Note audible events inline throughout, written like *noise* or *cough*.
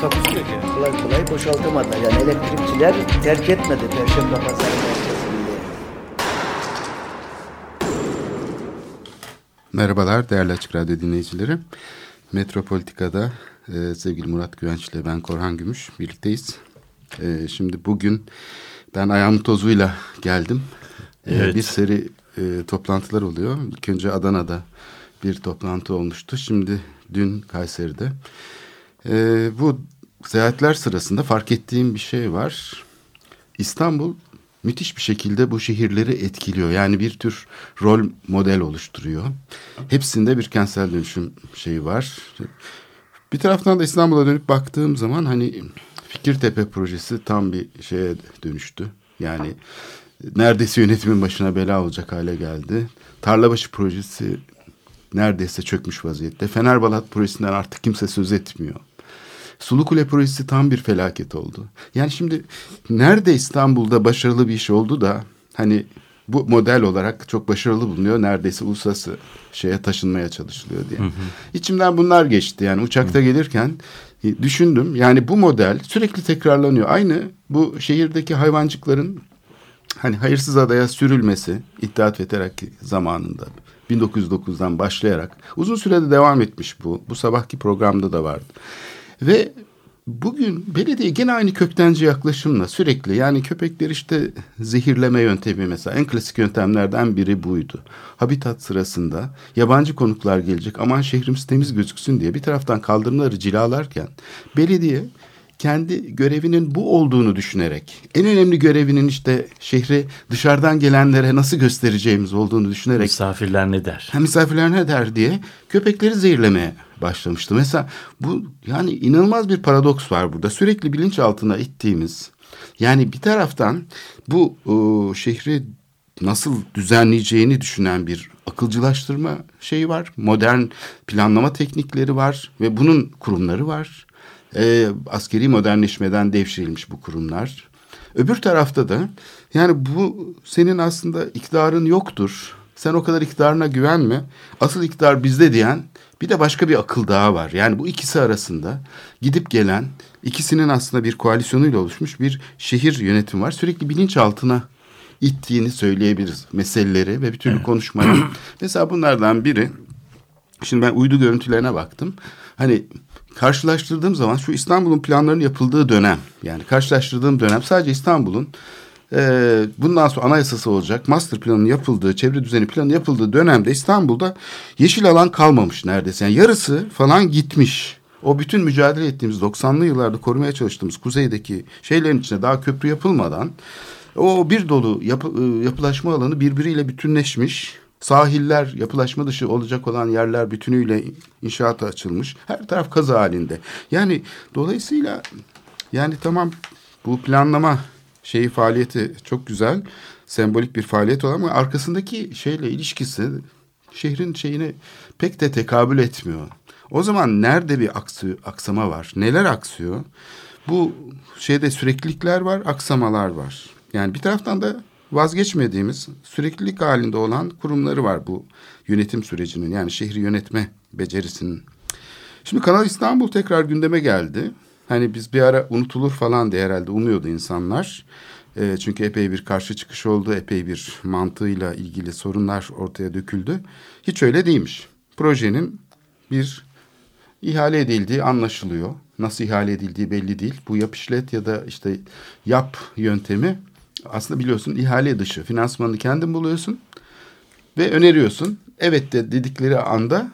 Takusu yok yani. kolay kolay boşaltamadılar. Yani elektrikçiler terk etmedi Perşembe Pazarı merkezini. Merhabalar değerli Açık Radyo dinleyicileri. Metropolitika'da e, sevgili Murat Güvenç ile ben Korhan Gümüş birlikteyiz. E, şimdi bugün ben ayağımın tozuyla geldim. E, Evet. Bir seri e, toplantılar oluyor. İlk önce Adana'da bir toplantı olmuştu. Şimdi dün Kayseri'de. E, bu seyahatler sırasında fark ettiğim bir şey var. İstanbul müthiş bir şekilde bu şehirleri etkiliyor. Yani bir tür rol model oluşturuyor. Hepsinde bir kentsel dönüşüm şeyi var. Bir taraftan da İstanbul'a dönüp baktığım zaman hani Fikirtepe projesi tam bir şeye dönüştü. Yani neredeyse yönetimin başına bela olacak hale geldi. Tarlabaşı projesi neredeyse çökmüş vaziyette. Fenerbalat projesinden artık kimse söz etmiyor. Sulukule projesi tam bir felaket oldu. Yani şimdi nerede İstanbul'da başarılı bir iş oldu da hani bu model olarak çok başarılı bulunuyor. Neredeyse uluslararası şeye taşınmaya çalışılıyor diye. İçimden bunlar geçti. Yani uçakta gelirken e, düşündüm. Yani bu model sürekli tekrarlanıyor. Aynı bu şehirdeki hayvancıkların hani hayırsız adaya sürülmesi İttihat ve Terakki zamanında 1909'dan başlayarak uzun sürede devam etmiş bu. Bu sabahki programda da vardı. Ve bugün belediye gene aynı köktenci yaklaşımla sürekli yani köpekler işte zehirleme yöntemi mesela en klasik yöntemlerden biri buydu. Habitat sırasında yabancı konuklar gelecek aman şehrimiz temiz gözüksün diye bir taraftan kaldırımları cilalarken belediye kendi görevinin bu olduğunu düşünerek en önemli görevinin işte şehri dışarıdan gelenlere nasıl göstereceğimiz olduğunu düşünerek Misafirler ne der? hem misafirler ne der diye köpekleri zehirlemeye başlamıştı. Mesela bu yani inanılmaz bir paradoks var burada. Sürekli bilinçaltına ittiğimiz yani bir taraftan bu o, şehri nasıl düzenleyeceğini düşünen bir akılcılaştırma şeyi var. Modern planlama teknikleri var ve bunun kurumları var. Ee, askeri modernleşmeden devşirilmiş bu kurumlar. Öbür tarafta da yani bu senin aslında iktidarın yoktur. Sen o kadar iktidarına güvenme. Asıl iktidar bizde diyen bir de başka bir akıl daha var. Yani bu ikisi arasında gidip gelen ikisinin aslında bir koalisyonuyla oluşmuş bir şehir yönetimi var. Sürekli bilinçaltına ittiğini söyleyebiliriz meseleleri ve bir türlü konuşmaya. Mesela bunlardan biri Şimdi ben uydu görüntülerine baktım. Hani karşılaştırdığım zaman şu İstanbul'un planlarının yapıldığı dönem yani karşılaştırdığım dönem sadece İstanbul'un e, bundan sonra anayasası olacak master planının yapıldığı çevre düzeni planı yapıldığı dönemde İstanbul'da yeşil alan kalmamış neredeyse. Yani yarısı falan gitmiş. O bütün mücadele ettiğimiz 90'lı yıllarda korumaya çalıştığımız kuzeydeki şeylerin içine daha köprü yapılmadan o bir dolu yapı, e, yapılaşma alanı birbiriyle bütünleşmiş. Sahiller yapılaşma dışı olacak olan yerler bütünüyle inşaata açılmış. Her taraf kazı halinde. Yani dolayısıyla yani tamam bu planlama şeyi faaliyeti çok güzel. Sembolik bir faaliyet olan ama arkasındaki şeyle ilişkisi şehrin şeyine pek de tekabül etmiyor. O zaman nerede bir aksı, aksama var? Neler aksıyor? Bu şeyde süreklilikler var, aksamalar var. Yani bir taraftan da vazgeçmediğimiz süreklilik halinde olan kurumları var bu yönetim sürecinin. Yani şehri yönetme becerisinin. Şimdi Kanal İstanbul tekrar gündeme geldi. Hani biz bir ara unutulur falan diye herhalde umuyordu insanlar. E, çünkü epey bir karşı çıkış oldu, epey bir mantığıyla ilgili sorunlar ortaya döküldü. Hiç öyle değilmiş. Projenin bir ihale edildiği anlaşılıyor. Nasıl ihale edildiği belli değil. Bu yap işlet ya da işte yap yöntemi aslında biliyorsun ihale dışı. Finansmanını kendin buluyorsun ve öneriyorsun. Evet de dedikleri anda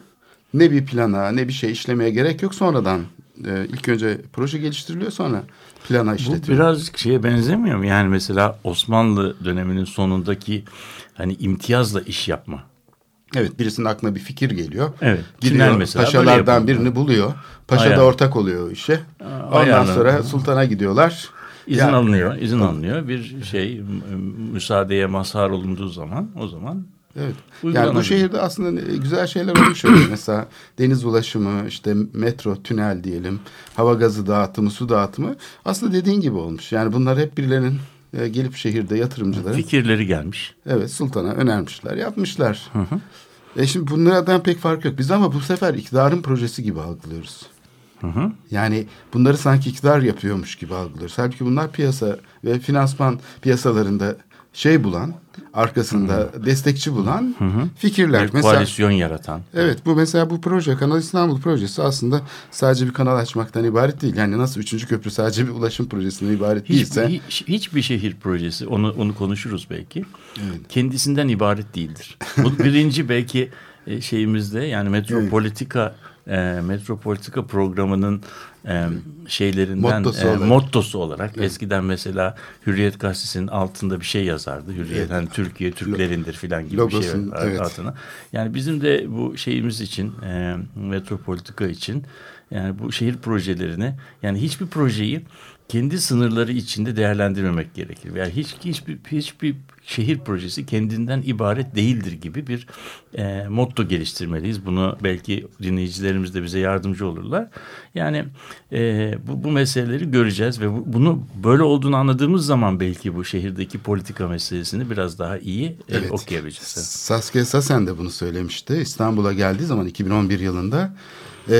ne bir plana ne bir şey işlemeye gerek yok. Sonradan e, ilk önce proje geliştiriliyor sonra plana Bu işletiliyor. birazcık şeye benzemiyor mu? Yani mesela Osmanlı döneminin sonundaki hani imtiyazla iş yapma. Evet birisinin aklına bir fikir geliyor. Evet, Gidiyor mesela paşalardan birini buluyor. Paşa Aynen. da ortak oluyor o işe. Ondan ayarlandı. sonra sultana gidiyorlar. İzin Ya- alınıyor, izin alınıyor. Bir şey müsaadeye mazhar olunduğu zaman o zaman Evet. Yani bu şehirde aslında ne- güzel şeyler olmuş. *clears throat* Mesela deniz ulaşımı, işte metro, tünel diyelim, hava gazı dağıtımı, su dağıtımı aslında dediğin gibi olmuş. Yani bunlar hep birilerinin e, gelip şehirde yatırımcıların fikirleri gelmiş. evet sultana önermişler, yapmışlar. E şimdi bunlardan pek fark yok. Biz ama bu sefer iktidarın projesi gibi algılıyoruz. Yani bunları sanki iktidar yapıyormuş gibi algılıyoruz. Halbuki bunlar piyasa ve finansman piyasalarında şey bulan, arkasında destekçi bulan fikirler. Bir koalisyon yaratan. Evet bu mesela bu proje Kanal İstanbul projesi aslında sadece bir kanal açmaktan ibaret değil. Yani nasıl üçüncü köprü sadece bir ulaşım projesinden ibaret Hiç, değilse. hiç, hiçbir şehir projesi onu onu konuşuruz belki. Kendisinden ibaret değildir. Bu *laughs* birinci belki e, şeyimizde yani metropolitika e, metropolitika programının e, şeylerinden Mottosu e, olarak. mottosu olarak eskiden mesela Hürriyet gazetesinin altında bir şey yazardı. Hürriyet hani Türkiye Türklerindir filan gibi bir şey Logosun, var evet. altına. Yani bizim de bu şeyimiz için e, metropolitika için yani bu şehir projelerini yani hiçbir projeyi kendi sınırları içinde değerlendirmemek gerekir. Yani hiç hiçbir hiçbir şehir projesi kendinden ibaret değildir gibi bir e, motto geliştirmeliyiz. Bunu belki dinleyicilerimiz de bize yardımcı olurlar. Yani e, bu, bu meseleleri göreceğiz ve bu, bunu böyle olduğunu anladığımız zaman belki bu şehirdeki politika meselesini biraz daha iyi e, Evet. okuyabileceğiz. Saskia Sassen de bunu söylemişti. İstanbul'a geldiği zaman 2011 yılında e,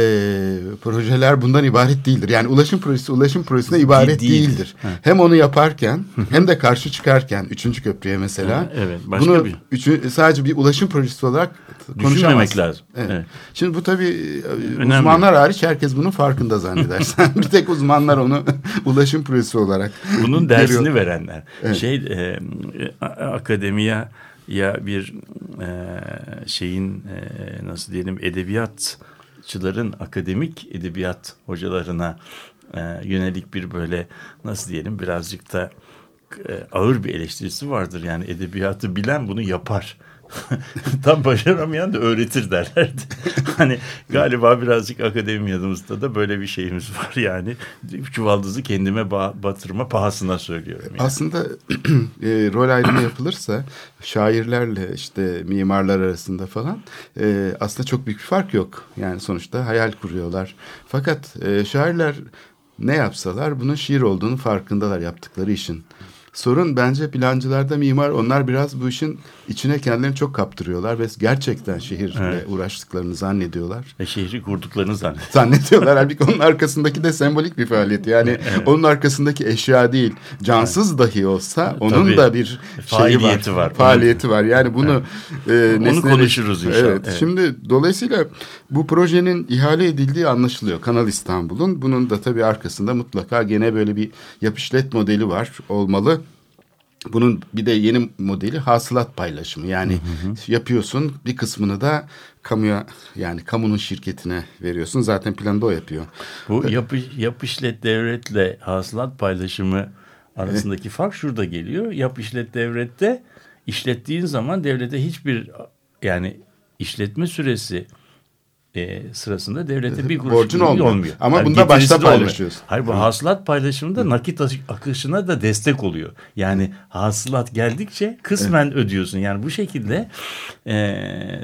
projeler bundan ibaret değildir. Yani ulaşım projesi ulaşım projesine ibaret Değil. değildir. Hem onu yaparken hem de karşı çıkarken üçüncü köprüye mesela. Ha, evet, başka bunu bir- üçü- sadece bir ulaşım projesi olarak. Düşünmemek lazım. Evet. Evet. Şimdi bu tabii e, Önemli. uzmanlar hariç herkes bunun farkında zannedersen. *laughs* bir tek uzmanlar onu *laughs* ulaşım projesi olarak Bunun dersini görüyor. verenler. Evet. Şey e, a- akademiya ya bir e, şeyin e, nasıl diyelim edebiyatçıların akademik edebiyat hocalarına e, yönelik bir böyle nasıl diyelim birazcık da e, ağır bir eleştirisi vardır. Yani edebiyatı bilen bunu yapar. *laughs* Tam başaramayan da öğretir derlerdi. *laughs* hani galiba birazcık akademiyamızda da böyle bir şeyimiz var yani. Çuvaldızı kendime ba- batırma pahasına söylüyorum. Yani. Aslında *clears throat* e, rol ayrımı yapılırsa şairlerle işte mimarlar arasında falan e, aslında çok büyük bir fark yok. Yani sonuçta hayal kuruyorlar. Fakat e, şairler ne yapsalar bunun şiir olduğunu farkındalar yaptıkları işin. Sorun bence plancılarda mimar onlar biraz bu işin içine kendilerini çok kaptırıyorlar ve gerçekten şehirle Evet. uğraştıklarını zannediyorlar. Ve şehri kurduklarını zannet. zannediyorlar. Halbuki onun arkasındaki de sembolik bir faaliyet. Yani *laughs* onun arkasındaki eşya değil. Cansız dahi olsa onun Tabii. da bir şeyi Faaliyeti var. var. Faaliyeti var. Yani bunu e, nesnele- konuşuruz inşallah. Evet. Evet. Şimdi dolayısıyla bu projenin ihale edildiği anlaşılıyor. Kanal İstanbul'un. Bunun da tabii arkasında mutlaka gene böyle bir yapışlet modeli var. Olmalı. Bunun bir de yeni modeli hasılat paylaşımı. Yani yapıyorsun bir kısmını da kamuya yani kamunun şirketine veriyorsun. Zaten planda o yapıyor. Bu yapı, yap işlet devletle hasılat paylaşımı arasındaki fark şurada geliyor. Yap işlet devlette işlettiğin zaman devlete hiçbir yani işletme süresi e, sırasında devlete bir kuruş Borcun gibi olmuyor. Ama bunda getirisi başta de olmuyor. paylaşıyorsun. Hayır bu hasılat paylaşımında nakit akış- akışına da destek oluyor. Yani hasılat geldikçe kısmen ödüyorsun. Yani bu şekilde e,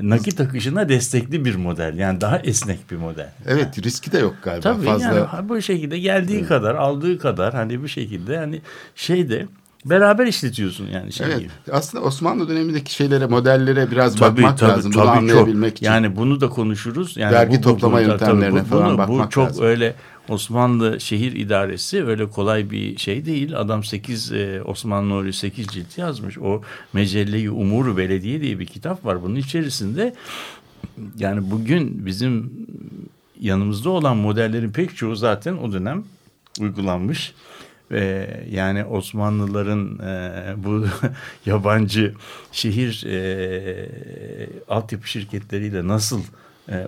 nakit akışına destekli bir model. Yani daha esnek bir model. Evet riski de yok galiba Tabii fazla. yani bu şekilde geldiği kadar aldığı kadar hani bu şekilde hani şeyde beraber işletiyorsun yani şey Evet. Aslında Osmanlı dönemindeki şeylere, modellere biraz Tabii, bakmak tabii, lazım. Bunu tabii çok. anlayabilmek için. Yani bunu da konuşuruz. Yani Vergi toplama tabii yöntemlerine falan bu, bakmak Bu çok lazım. öyle Osmanlı şehir idaresi öyle kolay bir şey değil. Adam 8 e, Osmanlı Nuri 8 cilt yazmış. O Mecelle-i Umur Belediye diye bir kitap var. Bunun içerisinde yani bugün bizim yanımızda olan modellerin pek çoğu zaten o dönem uygulanmış. Ve yani Osmanlıların e, bu *laughs* yabancı şehir e, altyapı şirketleriyle nasıl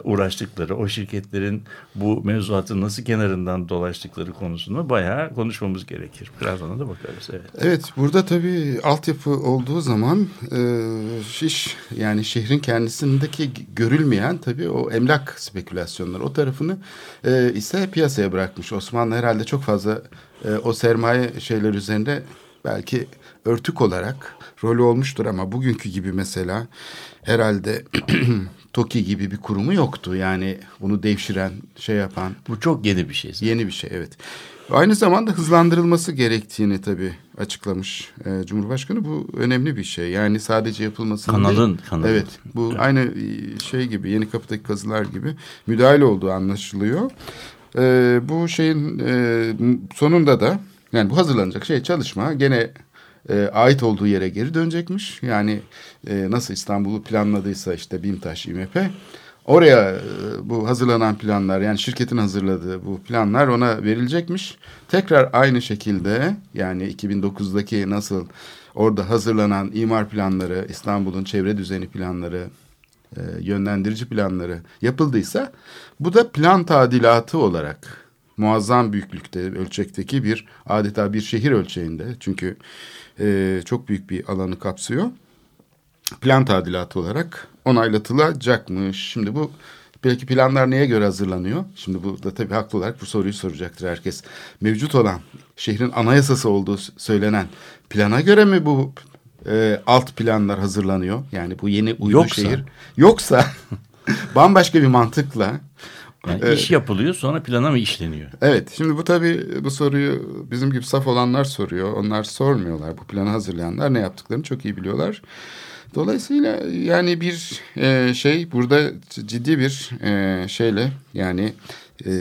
uğraştıkları, o şirketlerin bu mevzuatın nasıl kenarından dolaştıkları konusunu bayağı konuşmamız gerekir. Biraz ona da bakarız. Evet. Evet burada tabii altyapı olduğu zaman e, şiş yani şehrin kendisindeki görülmeyen tabii o emlak spekülasyonları o tarafını e, ise piyasaya bırakmış. Osmanlı herhalde çok fazla e, o sermaye şeyler üzerinde belki örtük olarak rolü olmuştur ama bugünkü gibi mesela herhalde *clears throat* TOKİ gibi bir kurumu yoktu. Yani bunu devşiren, şey yapan Bu çok yeni bir şey. Yeni bir şey evet. Aynı zamanda hızlandırılması gerektiğini tabii açıklamış e, Cumhurbaşkanı. Bu önemli bir şey. Yani sadece yapılması Kanalın, değil. kanalın. Evet. Bu aynı e, şey gibi Yeni Kapı'daki kazılar gibi müdahale olduğu anlaşılıyor. E, bu şeyin e, sonunda da yani bu hazırlanacak şey çalışma gene e, ait olduğu yere geri dönecekmiş. Yani e, nasıl İstanbul'u planladıysa işte BİMTAŞ, İMP oraya e, bu hazırlanan planlar yani şirketin hazırladığı bu planlar ona verilecekmiş. Tekrar aynı şekilde yani 2009'daki nasıl orada hazırlanan imar planları, İstanbul'un çevre düzeni planları, e, yönlendirici planları yapıldıysa bu da plan tadilatı olarak muazzam büyüklükte ölçekteki bir adeta bir şehir ölçeğinde çünkü e, çok büyük bir alanı kapsıyor plan tadilatı olarak onaylatılacakmış. Şimdi bu belki planlar neye göre hazırlanıyor? Şimdi bu da tabii haklı olarak bu soruyu soracaktır herkes. Mevcut olan şehrin anayasası olduğu söylenen plana göre mi bu e, alt planlar hazırlanıyor? Yani bu yeni uydu Yoksa. şehir. Yoksa *laughs* bambaşka bir mantıkla Yani Evet. iş yapılıyor sonra plana mı işleniyor? Evet şimdi bu tabii bu soruyu bizim gibi saf olanlar soruyor. Onlar sormuyorlar. Bu planı hazırlayanlar ne yaptıklarını çok iyi biliyorlar. Dolayısıyla yani bir e, şey burada ciddi bir e, şeyle yani e,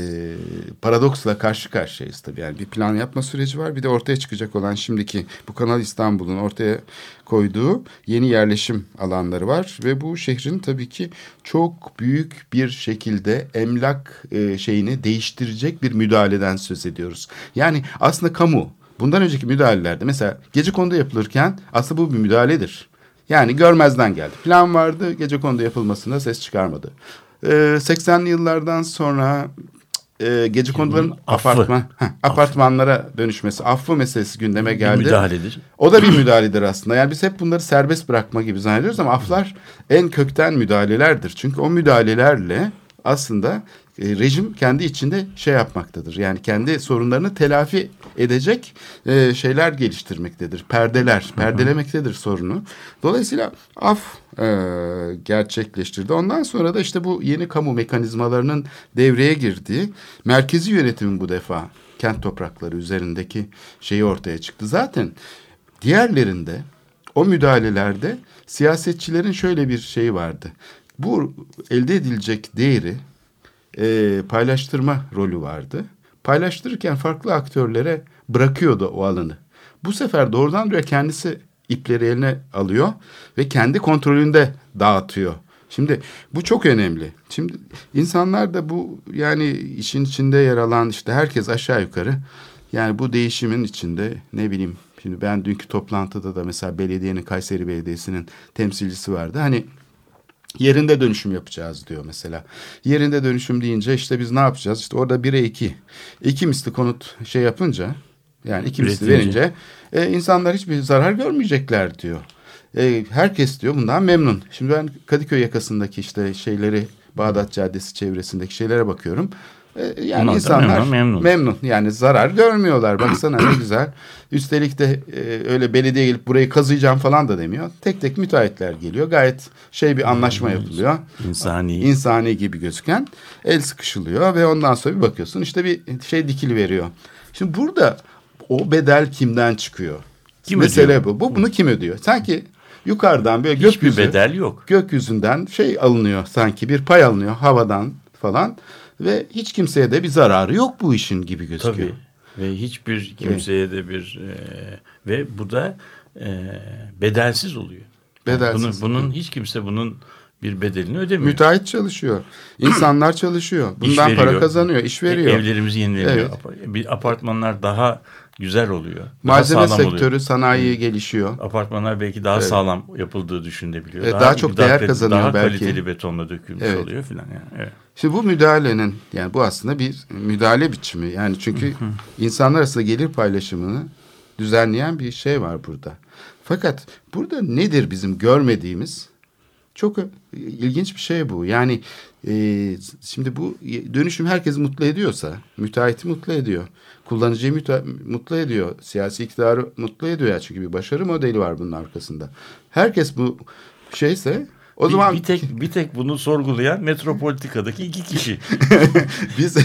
paradoksla karşı karşıyayız tabii. Yani bir plan yapma süreci var. Bir de ortaya çıkacak olan şimdiki bu Kanal İstanbul'un ortaya koyduğu yeni yerleşim alanları var. Ve bu şehrin tabii ki çok büyük bir şekilde emlak e, şeyini değiştirecek bir müdahaleden söz ediyoruz. Yani aslında kamu bundan önceki müdahalelerde mesela gece konuda yapılırken aslında bu bir müdahaledir. Yani görmezden geldi. Plan vardı gece konuda yapılmasına ses çıkarmadı. Ee, 80'li yıllardan sonra e, gece konuların apartman heh, apartmanlara dönüşmesi, affı meselesi gündeme geldi. Bir müdahaledir. O da bir müdahaledir aslında. Yani biz hep bunları serbest bırakma gibi zannediyoruz ama aflar en kökten müdahalelerdir. Çünkü o müdahalelerle aslında e, rejim kendi içinde şey yapmaktadır. Yani kendi sorunlarını telafi edecek e, şeyler geliştirmektedir. Perdeler, perdelemektedir sorunu. Dolayısıyla af e, gerçekleştirdi. Ondan sonra da işte bu yeni kamu mekanizmalarının devreye girdiği merkezi yönetimin bu defa kent toprakları üzerindeki şeyi ortaya çıktı. Zaten diğerlerinde o müdahalelerde siyasetçilerin şöyle bir şeyi vardı. Bu elde edilecek değeri e, paylaştırma rolü vardı. Paylaştırırken farklı aktörlere bırakıyordu o alanı. Bu sefer doğrudan doğruya kendisi ipleri eline alıyor ve kendi kontrolünde dağıtıyor. Şimdi bu çok önemli. Şimdi insanlar da bu yani işin içinde yer alan işte herkes aşağı yukarı yani bu değişimin içinde ne bileyim şimdi ben dünkü toplantıda da mesela belediyenin Kayseri Belediyesi'nin temsilcisi vardı. Hani yerinde dönüşüm yapacağız diyor mesela. Yerinde dönüşüm deyince işte biz ne yapacağız? İşte orada 1'e 2. İki misli konut şey yapınca yani iki misli verince e, insanlar hiçbir zarar görmeyecekler diyor. E, herkes diyor bundan memnun. Şimdi ben Kadıköy yakasındaki işte şeyleri Bağdat Caddesi çevresindeki şeylere bakıyorum. E, yani da insanlar memnun, memnun. memnun. Yani zarar görmüyorlar. Baksana ne güzel. Üstelik de e, öyle belediye gelip burayı kazıyacağım falan da demiyor. Tek tek müteahhitler geliyor. Gayet şey bir anlaşma yapılıyor. İnsani. İnsani gibi gözüken el sıkışılıyor ve ondan sonra bir bakıyorsun işte bir şey dikili veriyor. Şimdi burada o bedel kimden çıkıyor? Kim Mesele ödüyor? bu. Bu bunu kim ödüyor? Sanki yukarıdan böyle Hiçbir gökyüzü bedel yok. gökyüzünden şey alınıyor sanki bir pay alınıyor havadan falan ve hiç kimseye de bir zararı yok bu işin gibi gözüküyor. Tabii. Ve hiçbir kimseye de bir e, ve bu da e, bedelsiz oluyor. Bedelsiz. Bunun, bunun hiç kimse bunun bir bedelini ödemiyor. Müteahhit çalışıyor. *clears throat* insanlar çalışıyor. İş Bundan para veriyor. kazanıyor, iş veriyor. E, Evlerimizi yenileniyor. Evet. Bir apartmanlar daha güzel oluyor. Daha Malzeme sektörü, oluyor. sanayi gelişiyor. Apartmanlar belki daha sağlam yapıldığı düşünebiliyor. Evet, daha çok değer kazanıyor daha belki. kaliteli betonla dökülmüş Evet. oluyor filan yani. Evet. Şimdi bu müdahalenin yani bu aslında bir müdahale biçimi. Yani çünkü insanlar arasında gelir paylaşımını düzenleyen bir şey var burada. Fakat burada nedir bizim görmediğimiz? Çok ilginç bir şey bu. Yani e, şimdi bu dönüşüm herkesi mutlu ediyorsa, müteahhiti mutlu ediyor, kullanıcıyı mutlu ediyor, siyasi iktidarı mutlu ediyor ya çünkü bir başarı modeli var bunun arkasında. Herkes bu şeyse o bir, zaman bir tek bir tek bunu sorgulayan metropolitikadaki iki kişi. *laughs* Biz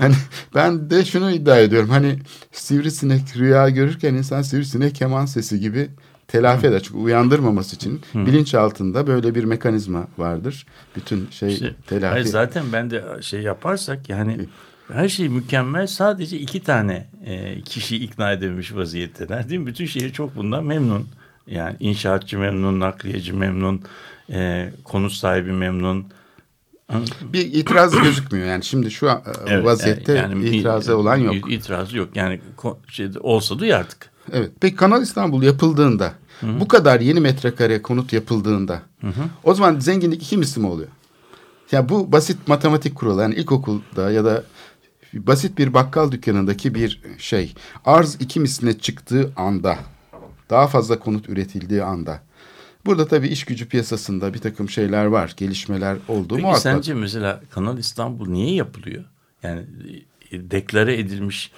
hani ben de şunu iddia ediyorum. Hani sivrisinek rüya görürken insan sivrisinek keman sesi gibi telafi eder. Çünkü uyandırmaması için bilinç altında böyle bir mekanizma vardır. Bütün şey İşte, telafi. hayır, zaten ben de şey yaparsak yani her şey mükemmel sadece iki tane e, kişiyi ikna edememiş vaziyetteler değil mi? Bütün şehir çok bundan memnun. Yani inşaatçı memnun, nakliyeci memnun, e, konut sahibi memnun. Bir itiraz *clears throat* gözükmüyor. Yani şimdi şu an, Evet, vaziyette yani itirazı olan yok. İtirazı yok. Yani şeyde olsa duyardık. Evet. Peki Kanal İstanbul yapıldığında bu kadar yeni metrekare konut yapıldığında o zaman zenginlik iki misli mi oluyor? Ya bu basit matematik kuralı yani ilkokulda ya da basit bir bakkal dükkanındaki bir şey arz iki misline çıktığı anda daha fazla konut üretildiği anda burada tabii iş gücü piyasasında bir takım şeyler var gelişmeler olduğu Peki muhakkak. sence mesela Kanal İstanbul niye yapılıyor? Yani e, deklare edilmiş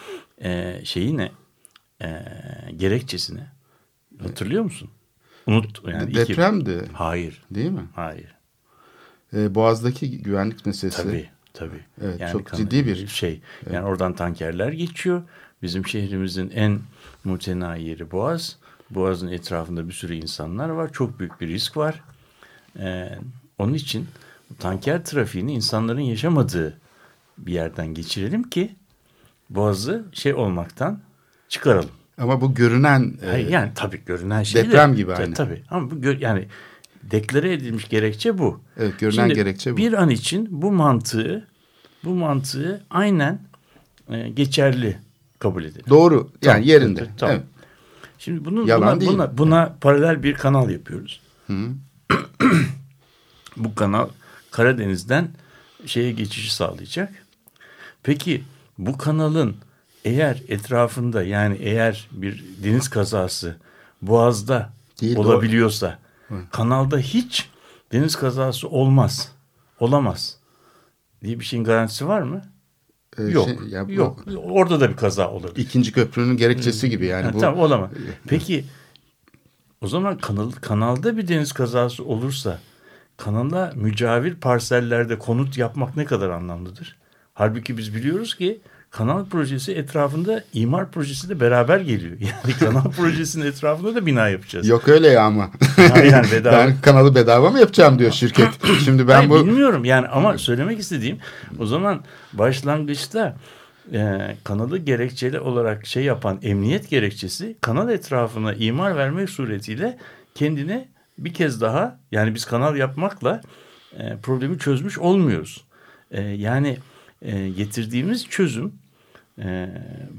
e, şeyi ne? E, gerekçesi ne? Hatırlıyor musun? Unut. Yani iki- Depremdi Hayır. değil mi? Hayır. Ee, Boğaz'daki güvenlik meselesi. Tabii. Tabii. Evet, çok kan- ciddi bir- şey. Yani oradan tankerler geçiyor. Bizim şehrimizin en mutenayi yeri Boğaz. Boğaz'ın etrafında bir sürü insanlar var. Çok büyük bir risk var. Ee, onun için tanker trafiğini insanların yaşamadığı bir yerden geçirelim ki Boğaz'ı şey olmaktan çıkaralım. Ama bu görünen e, Hayır, yani tabii görünen şey de- deprem gibi aynı. Tabii ama bu gö- yani deklare edilmiş gerekçe bu. Evet, görünen Şimdi gerekçe bu. Bir an için bu mantığı bu mantığı aynen e, geçerli kabul edelim. doğru yani Tamam, yerinde. tamam. Evet. Şimdi bunun Yalan buna, değil. buna, buna paralel bir kanal yapıyoruz. *clears throat* bu kanal Karadeniz'den şeye geçişi sağlayacak. Peki bu kanalın eğer etrafında yani eğer bir deniz kazası Boğaz'da Değil, olabiliyorsa kanalda hiç deniz kazası olmaz. Olamaz. Diye bir şeyin garantisi var mı? Ee, Yok. şey, ya bu yok. Orada da bir kaza olabilir. İkinci köprünün gerekçesi gibi yani Ha, bu. Tamam olamaz. Peki o zaman kanal, kanalda bir deniz kazası olursa kanala mücavir parsellerde konut yapmak ne kadar anlamlıdır? Halbuki biz biliyoruz ki kanal projesi etrafında imar projesi de beraber geliyor. *laughs* Yani kanal projesinin etrafında da bina yapacağız. Yok öyle ya ama. Hayır, yani *laughs* bedava. ben kanalı bedava mı yapacağım diyor şirket. *clears throat* Şimdi ben Hayır, bu bilmiyorum yani ama söylemek istediğim o zaman başlangıçta e, kanalı gerekçeli olarak şey yapan emniyet gerekçesi kanal etrafına imar vermek suretiyle kendine bir kez daha yani biz kanal yapmakla e, problemi çözmüş olmuyoruz. E, yani e, getirdiğimiz çözüm e,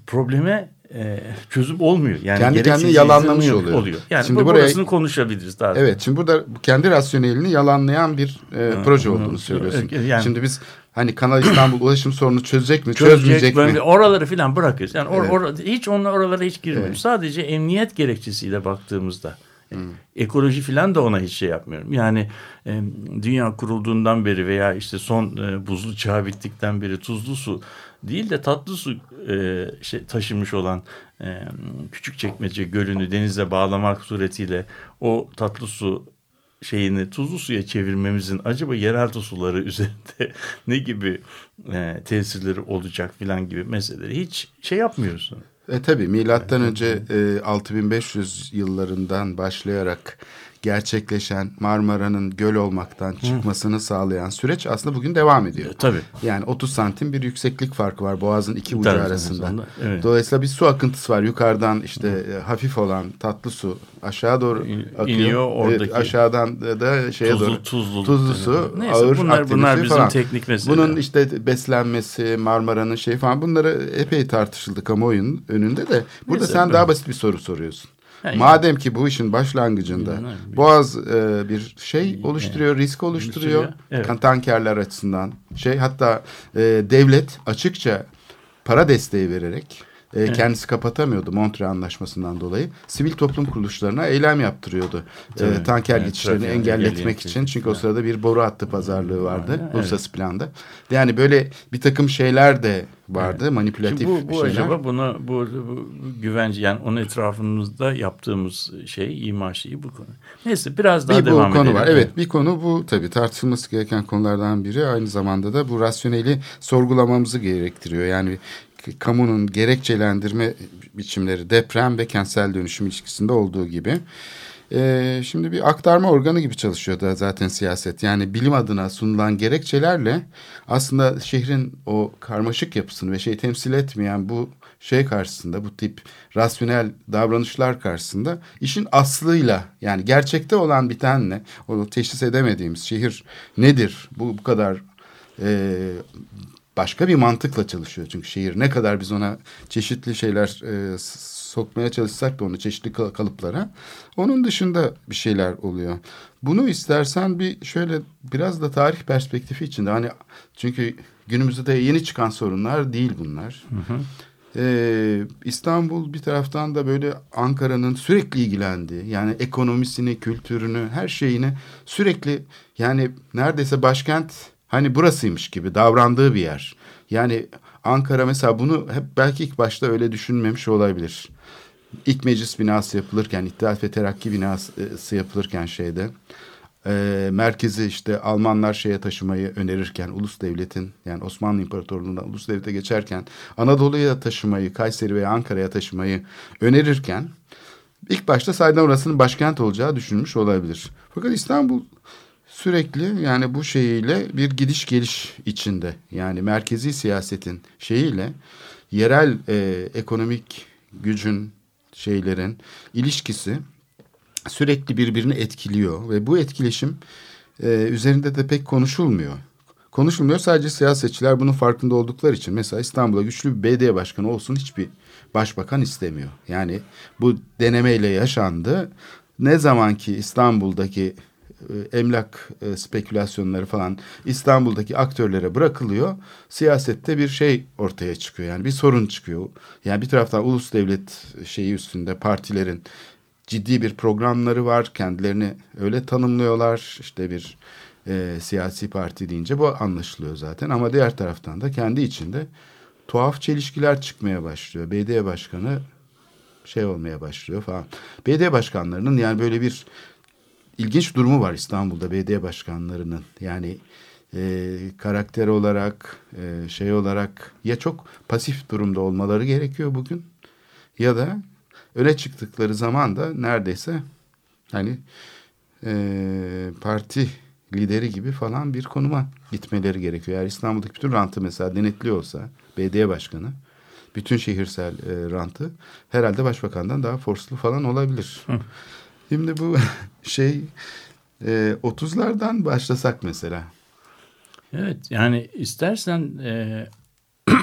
probleme e, çözüm olmuyor. Yani Kendi kendini yalanlamış izlenmiyor- oluyor. Yani Şimdi bu buraya- burasını konuşabiliriz daha. Evet şimdi burada kendi rasyonelini yalanlayan bir e, proje olduğunu söylüyorsun. Yani- Şimdi biz hani Kanal İstanbul ulaşım sorunu çözecek mi çözecek çözmeyecek böyle mi? oraları filan bırakıyoruz. Yani or, Evet. or- hiç onlar oralara hiç girmiyoruz. Evet. Sadece emniyet gerekçesiyle baktığımızda Hmm. ekoloji filan da ona hiç şey yapmıyorum. Yani e, dünya kurulduğundan beri veya işte son e, buzlu çağ bittikten beri tuzlu su değil de tatlı su e, şey, taşımış olan e, Küçükçekmece Gölü'nü denize bağlamak suretiyle o tatlı su şeyini tuzlu suya çevirmemizin acaba yeraltı suları *laughs* üzerinde ne gibi e, tesirleri olacak filan gibi meseleleri hiç şey yapmıyoruz. E tabi milattan önce e, 6500 yıllarından başlayarak gerçekleşen Marmara'nın göl olmaktan çıkmasını sağlayan süreç aslında bugün devam ediyor. E, Tabii. Yani 30 santim bir yükseklik farkı var Boğaz'ın iki ucu Tabii, arasında. sonunda, evet. Dolayısıyla bir su akıntısı var. Yukarıdan işte e, hafif olan tatlı su aşağı doğru akıyor. iniyor, Evet, oradaki aşağıdan da- şeye Tuzlu- doğru tuzlu deniyor. su, Neyse, ağır bunlar- bunlar bizim falan. teknik meseleler. Bunun işte beslenmesi, Marmara'nın şey falan bunları epey tartışıldı kamuoyunun önünde de. Burada Neyse, sen daha basit bir soru soruyorsun. Yani- Madem ki bu işin başlangıcında Yani, Boğaz e, bir şey oluşturuyor, risk oluşturuyor. oluşturuyor, evet. Tankerler açısından. Şey hatta e, devlet açıkça para desteği vererek e, kendisi kapatamıyordu Montreal Anlaşması'ndan dolayı. Sivil toplum kuruluşlarına eylem yaptırıyordu. E, tanker Evet, geçişlerini engelletmek engellemek için. Çünkü o için. sırada bir boru hattı pazarlığı vardı Evet. uluslararası planda. Yani böyle bir takım şeyler de vardı manipülatif Şimdi bu, bu şeyler. acaba buna bu, bu güvence yani onun etrafımızda yaptığımız şey ima şeyi bu konu. Neyse biraz daha bir bu devam konu edelim. var. Evet bir konu bu tabii tartışılması gereken konulardan biri. Aynı zamanda da bu rasyoneli sorgulamamızı gerektiriyor. Yani kamunun gerekçelendirme biçimleri deprem ve kentsel dönüşüm ilişkisinde olduğu gibi. Ee, şimdi bir aktarma organı gibi çalışıyor da zaten siyaset. Yani bilim adına sunulan gerekçelerle aslında şehrin o karmaşık yapısını ve şey temsil etmeyen bu şey karşısında bu tip rasyonel davranışlar karşısında işin aslıyla yani gerçekte olan bitenle o teşhis edemediğimiz şehir nedir? Bu bu kadar e, başka bir mantıkla çalışıyor. Çünkü şehir ne kadar biz ona çeşitli şeyler e, sokmaya çalışsak da onu çeşitli kal- kalıplara onun dışında bir şeyler oluyor. Bunu istersen bir şöyle biraz da tarih perspektifi içinde hani çünkü günümüzde de yeni çıkan sorunlar değil bunlar. Ee, İstanbul bir taraftan da böyle Ankara'nın sürekli ilgilendiği yani ekonomisini, kültürünü, her şeyini sürekli yani neredeyse başkent hani burasıymış gibi davrandığı bir yer. Yani Ankara mesela bunu hep belki ilk başta öyle düşünmemiş olabilir. İlk meclis binası yapılırken, İttihat ve Terakki binası yapılırken şeyde e, merkezi işte Almanlar şeye taşımayı önerirken ulus devletin yani Osmanlı İmparatorluğu'ndan ulus devlete geçerken Anadolu'ya taşımayı Kayseri veya Ankara'ya taşımayı önerirken ilk başta sayeden orasının başkent olacağı düşünmüş olabilir. Fakat İstanbul sürekli yani bu şeyiyle bir gidiş geliş içinde yani merkezi siyasetin şeyiyle yerel e, ekonomik gücün şeylerin ilişkisi sürekli birbirini etkiliyor ve bu etkileşim e, üzerinde de pek konuşulmuyor. Konuşulmuyor sadece siyasetçiler bunun farkında oldukları için. Mesela İstanbul'a güçlü bir belediye başkanı olsun hiçbir başbakan istemiyor. Yani bu denemeyle yaşandı. Ne zaman ki İstanbul'daki emlak e, spekülasyonları falan İstanbul'daki aktörlere bırakılıyor. Siyasette bir şey ortaya çıkıyor. Yani bir sorun çıkıyor. Yani bir taraftan ulus devlet şeyi üstünde partilerin ciddi bir programları var. Kendilerini öyle tanımlıyorlar. İşte bir e, siyasi parti deyince bu anlaşılıyor zaten. Ama diğer taraftan da kendi içinde tuhaf çelişkiler çıkmaya başlıyor. BD başkanı şey olmaya başlıyor falan. BD başkanlarının yani böyle bir ilginç durumu var İstanbul'da BD başkanlarının. Yani e, karakter olarak e, şey olarak ya çok pasif durumda olmaları gerekiyor bugün ya da öne çıktıkları zaman da neredeyse hani e, parti lideri gibi falan bir konuma gitmeleri gerekiyor. Eğer İstanbul'daki bütün rantı mesela denetliyor olsa belediye başkanı bütün şehirsel e, rantı herhalde başbakandan daha forslu falan olabilir. Şimdi bu *laughs* şey e, 30'lardan başlasak mesela. Evet yani istersen e, *clears throat*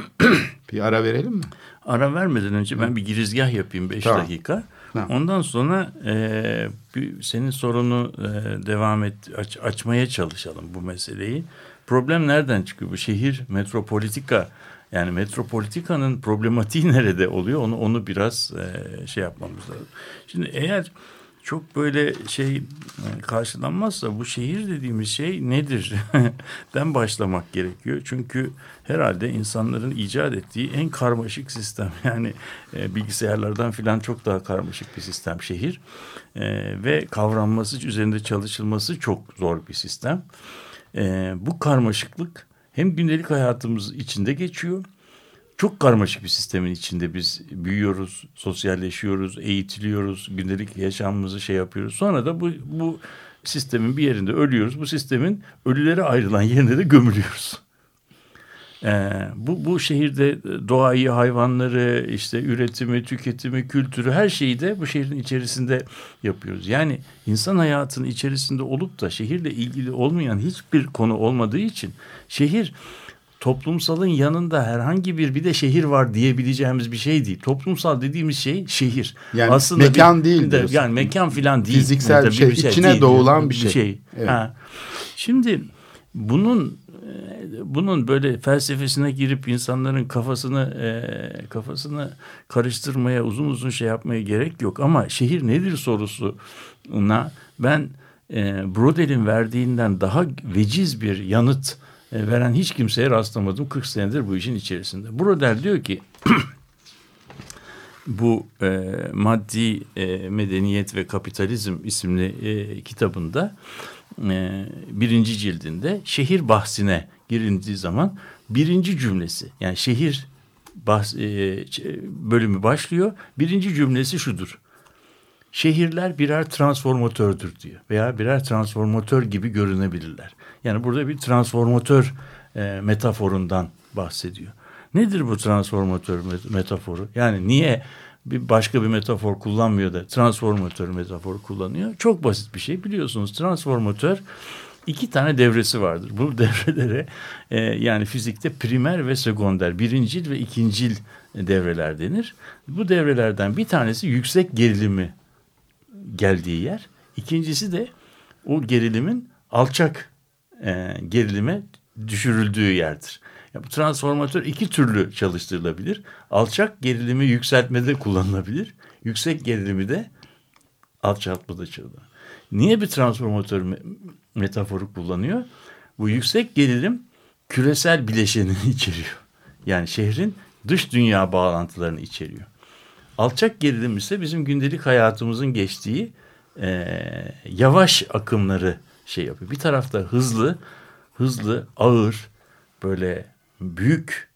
Bir ara verelim mi? ara vermeden önce ben bir girizgah yapayım 5 Tamam. dakika. Tamam. Ondan sonra e, bir, senin sorunu e, devam et aç- açmaya çalışalım bu meseleyi. Problem nereden çıkıyor? Bu şehir metropolitika yani metropolitikanın problematiği *laughs* nerede oluyor? Onu onu biraz e, şey yapmamız lazım. Şimdi eğer çok böyle şey e, karşılanmazsa bu şehir dediğimiz şey nedir? *laughs* Den başlamak gerekiyor. Çünkü herhalde insanların icat ettiği en karmaşık sistem. *laughs* Yani e, bilgisayarlardan filan çok daha karmaşık bir sistem şehir. E, ve kavranması, üzerinde çalışılması çok zor bir sistem. E, bu karmaşıklık hem gündelik hayatımız içinde geçiyor çok karmaşık bir sistemin içinde biz büyüyoruz, sosyalleşiyoruz, eğitiliyoruz, gündelik yaşamımızı şey yapıyoruz. Sonra da bu bu sistemin bir yerinde ölüyoruz. Bu sistemin ölülere ayrılan yerine de gömülüyoruz. Ee, bu, bu şehirde doğayı, hayvanları, işte üretimi, tüketimi, kültürü her şeyi de bu şehrin içerisinde yapıyoruz. Yani insan hayatının içerisinde olup da şehirle ilgili olmayan hiçbir konu olmadığı için şehir toplumsalın yanında herhangi bir bir de şehir var diyebileceğimiz bir şey değil. Toplumsal dediğimiz şey şehir. Yani mekan değil de, diyorsun. Yani mekan filan değil. Fiziksel Tabii şey, içine doğulan bir şey. Evet. Ha. Şimdi bunun bunun böyle felsefesine girip insanların kafasını e, kafasını karıştırmaya uzun uzun şey yapmaya gerek yok ama şehir nedir sorusuna ben e, Brodel'in verdiğinden daha veciz bir yanıt e, veren hiç kimseye rastlamadım 40 senedir bu işin içerisinde. Brodel diyor ki *clears throat* bu e, maddi e, medeniyet ve kapitalizm isimli e, kitabında e, birinci cildinde şehir bahsine girildiği zaman birinci cümlesi yani şehir bahs, e, bölümü başlıyor. Birinci cümlesi şudur. Şehirler birer transformatördür diyor veya birer transformatör gibi görünebilirler. Yani burada bir transformatör e, metaforundan bahsediyor. Nedir bu transformatör metaforu? Yani niye bir başka bir metafor kullanmıyor da transformatör metaforu kullanıyor? Çok basit bir şey biliyorsunuz. Transformatör iki tane devresi vardır. Bu *laughs* devrelere e, yani fizikte primer ve sekonder, birincil ve ikincil devreler denir. Bu devrelerden bir tanesi yüksek gerilimi geldiği yer. İkincisi de o gerilimin alçak e, gerilime düşürüldüğü yerdir. Ya bu transformatör iki türlü çalıştırılabilir. Alçak gerilimi yükseltmede kullanılabilir. Yüksek gerilimi de alçaltmada çalışılır. Niye bir transformatör me metaforu kullanıyor? Bu yüksek gerilim küresel bileşenini *laughs* içeriyor. Yani şehrin dış dünya bağlantılarını içeriyor. Alçak gerilim ise bizim gündelik hayatımızın geçtiği e, yavaş akımları şey yapıyor. Bir tarafta hızlı, hızlı, ağır, böyle büyük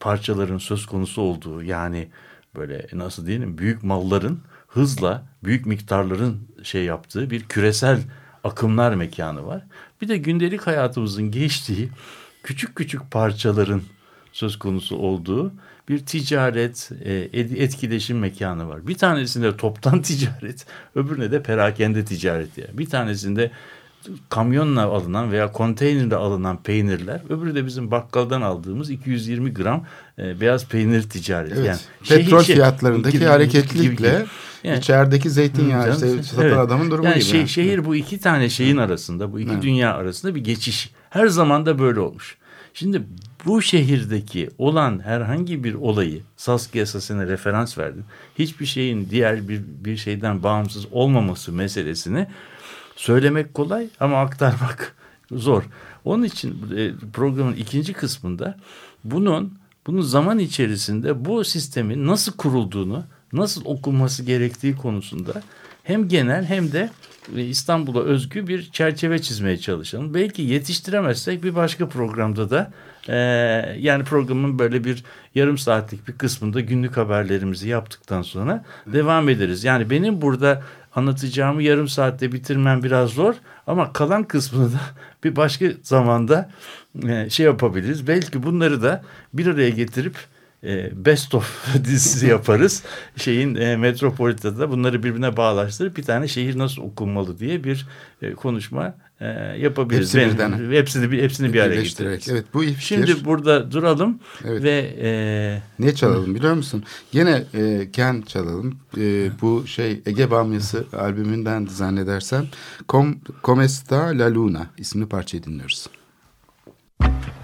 parçaların söz konusu olduğu yani böyle nasıl diyelim büyük malların hızla büyük miktarların şey yaptığı bir küresel akımlar mekanı var. Bir de gündelik hayatımızın geçtiği küçük küçük parçaların söz konusu olduğu bir ticaret, e, etkileşim mekanı var. Bir tanesinde toptan *laughs* ticaret, öbürüne de perakende ticaret. Yani. Bir tanesinde kamyonla alınan veya konteynerle alınan peynirler, öbürü de bizim bakkaldan aldığımız 220 gram e, beyaz peynir ticareti. Evet. Yani Petrol şey, fiyatlarındaki gibi, hareketlikle gibi, gibi. Yani, içerideki zeytinyağı işte, satan evet. adamın durumu yani gibi. Şey, şehir bu iki tane şeyin arasında, bu iki evet. dünya arasında bir geçiş. Her zaman da böyle olmuş. Şimdi bu şehirdeki olan herhangi bir olayı Saskia esasına referans verdim. Hiçbir şeyin diğer bir, bir şeyden bağımsız olmaması meselesini söylemek kolay ama aktarmak *laughs* zor. Onun için e, programın ikinci kısmında bunun bunun zaman içerisinde bu sistemin nasıl kurulduğunu, nasıl okunması gerektiği konusunda hem genel hem de İstanbul'a özgü bir çerçeve çizmeye çalışalım. Belki yetiştiremezsek bir başka programda da e, yani programın böyle bir yarım saatlik bir kısmında günlük haberlerimizi yaptıktan sonra devam ederiz. Yani benim burada anlatacağımı yarım saatte bitirmem biraz zor ama kalan kısmını da *laughs* bir başka zamanda e, şey yapabiliriz. Belki bunları da bir araya getirip e, best of *laughs* dizisi yaparız. Şeyin e, Metropolita'da bunları birbirine bağlaştırıp bir tane şehir nasıl okunmalı diye bir e, konuşma e, yapabiliriz. Hepsi birden. Hepsini, bir, hepsini bir araya getiririz. Evet bu iyi Şimdi burada duralım evet. ve... E, ne çalalım biliyor musun? Yine e, Ken çalalım. E, bu şey Ege Bamyası albümünden zannedersem Com, Comesta La Luna isimli parçayı dinliyoruz. Müzik true.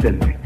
season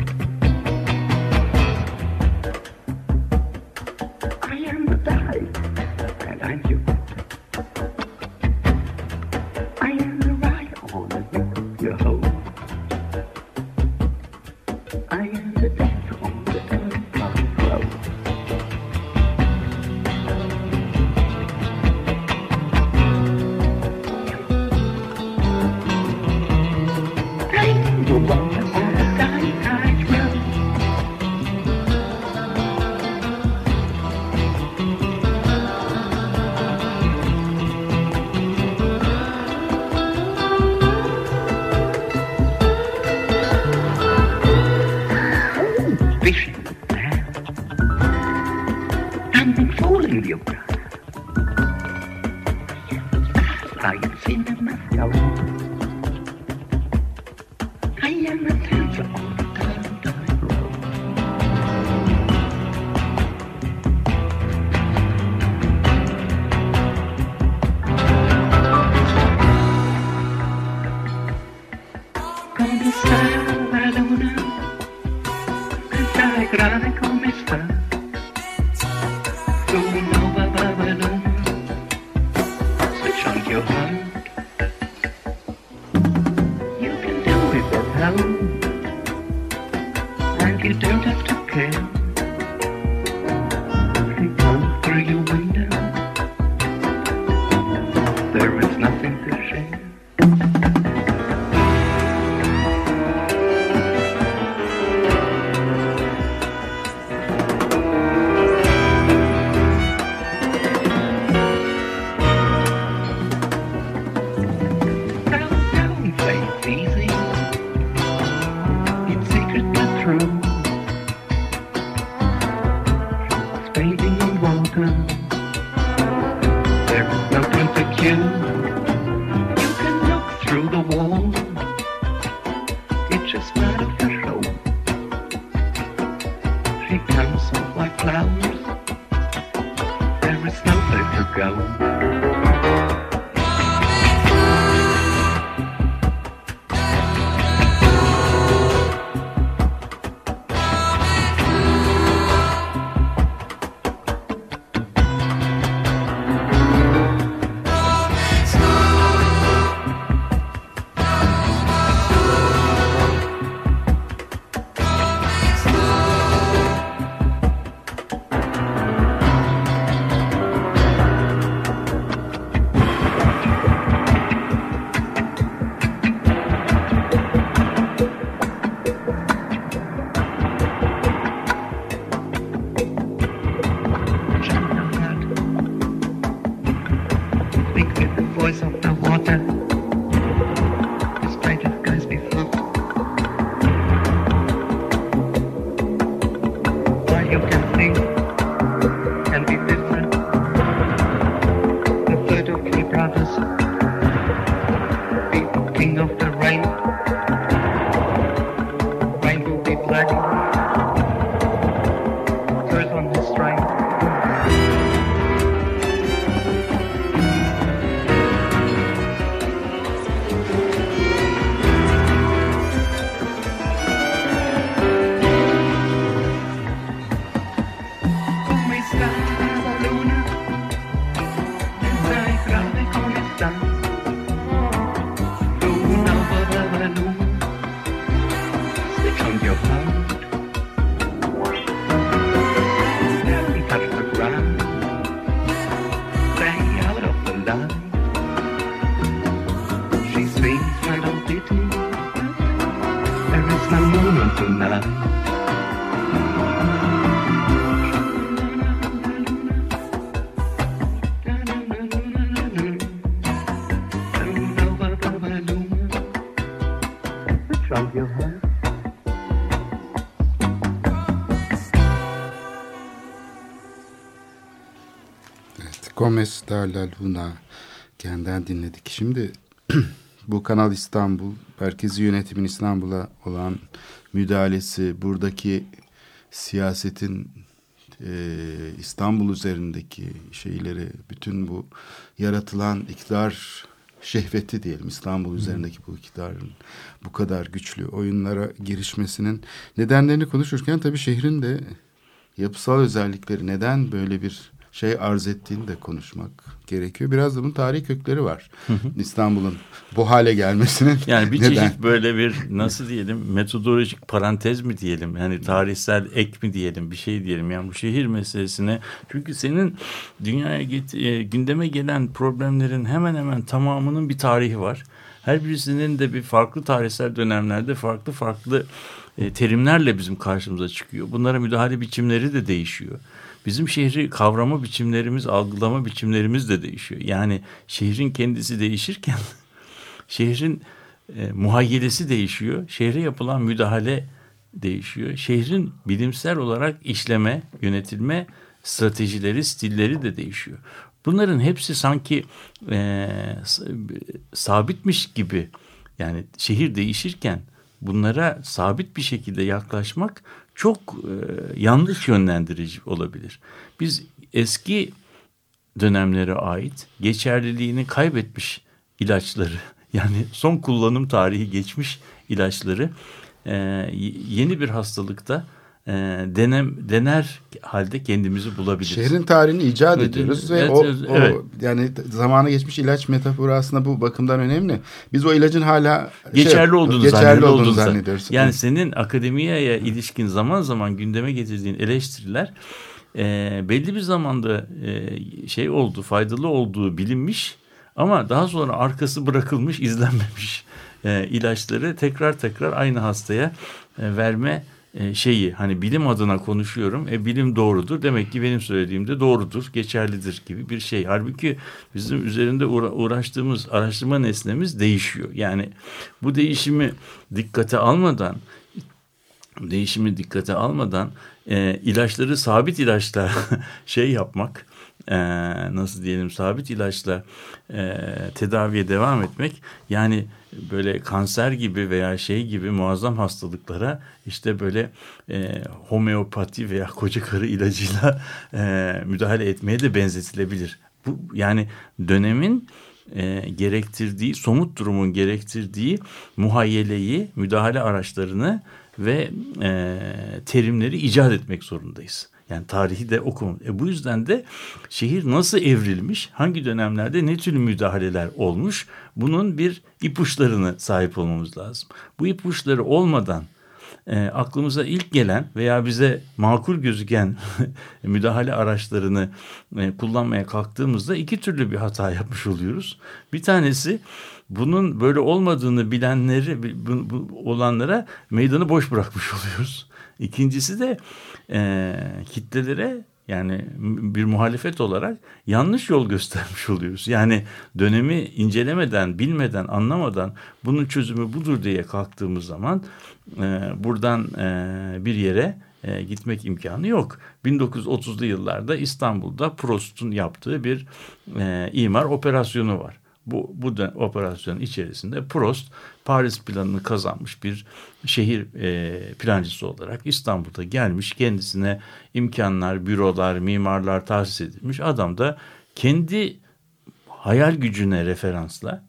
there is nothing to brothers. The king of the. Rain Gomez da la Luna kendinden dinledik. Şimdi *clears throat* bu Kanal İstanbul, merkezi yönetimin İstanbul'a olan müdahalesi, buradaki siyasetin e, İstanbul üzerindeki şeyleri, bütün bu yaratılan iktidar şehveti diyelim İstanbul üzerindeki bu iktidarın bu kadar güçlü oyunlara girişmesinin nedenlerini konuşurken tabii şehrin de yapısal özellikleri neden böyle bir şey arz ettiğini de konuşmak gerekiyor. Biraz da bunun tarihi kökleri var. İstanbul'un bu hale gelmesinin *laughs* Yani bir neden? çeşit böyle bir nasıl diyelim metodolojik parantez mi diyelim yani tarihsel ek mi diyelim bir şey diyelim yani bu şehir meselesine çünkü senin dünyaya get, e, gündeme gelen problemlerin hemen hemen tamamının bir tarihi var. Her birisinin de bir farklı tarihsel dönemlerde farklı farklı e, terimlerle bizim karşımıza çıkıyor. Bunlara müdahale biçimleri de değişiyor. Bizim şehri kavrama biçimlerimiz, algılama biçimlerimiz de değişiyor. Yani şehrin kendisi değişirken *laughs* şehrin e, muhayyelesi değişiyor. Şehre yapılan müdahale değişiyor. Şehrin bilimsel olarak işleme, yönetilme stratejileri, stilleri de değişiyor. Bunların hepsi sanki e, sabitmiş gibi yani şehir değişirken bunlara sabit bir şekilde yaklaşmak çok e, yanlış yönlendirici olabilir. Biz eski dönemlere ait geçerliliğini kaybetmiş ilaçları *laughs* yani son kullanım tarihi geçmiş ilaçları e, yeni bir hastalıkta e, denem dener halde kendimizi bulabiliriz. Şehrin tarihini icat Evet, ediyoruz evet, ve o, evet. o yani zamanı geçmiş ilaç metaforu aslında bu bakımdan önemli. Biz o ilacın hala şey, geçerli olduğunu, geçerli zannediyoruz. olduğunu zannediyoruz. Yani senin akademiye ilişkin zaman zaman gündeme getirdiğin eleştiriler e, belli bir zamanda e, şey oldu, faydalı olduğu bilinmiş ama daha sonra arkası bırakılmış, izlenmemiş e, ilaçları tekrar tekrar aynı hastaya e, verme e, şeyi hani bilim adına konuşuyorum. E bilim doğrudur. Demek ki benim söylediğim de doğrudur, geçerlidir gibi bir şey. Halbuki bizim üzerinde uğra- uğraştığımız araştırma nesnemiz değişiyor. Yani bu değişimi dikkate almadan değişimi dikkate almadan e, ilaçları sabit ilaçla *laughs* şey yapmak e, nasıl diyelim sabit ilaçla e, tedaviye devam etmek yani böyle kanser gibi veya şey gibi muazzam hastalıklara işte böyle e, homeopati veya koca karı ilacıyla e, müdahale etmeye de benzetilebilir. Bu yani dönemin e, gerektirdiği somut durumun gerektirdiği muhayyeleyi müdahale araçlarını ve e, terimleri icat etmek zorundayız. Yani tarihi de okumam. E bu yüzden de şehir nasıl evrilmiş, hangi dönemlerde ne tür müdahaleler olmuş, bunun bir ipuçlarını sahip olmamız lazım. Bu ipuçları olmadan e, aklımıza ilk gelen veya bize makul gözüken *laughs* müdahale araçlarını e, kullanmaya kalktığımızda iki türlü bir hata yapmış oluyoruz. Bir tanesi bunun böyle olmadığını bilenleri bu, bu, olanlara meydanı boş bırakmış *laughs* oluyoruz. İkincisi de e, kitlelere yani bir muhalefet olarak yanlış yol göstermiş oluyoruz. Yani dönemi incelemeden, bilmeden, anlamadan bunun çözümü budur diye kalktığımız zaman e, buradan e, bir yere e, gitmek imkanı yok. 1930'lu yıllarda İstanbul'da Prost'un yaptığı bir e, imar operasyonu var. Bu, bu da operasyonun içerisinde Prost Paris planını kazanmış bir şehir e, plancısı olarak İstanbul'da gelmiş. Kendisine imkanlar, bürolar, mimarlar tahsis edilmiş. Adam da kendi hayal gücüne referansla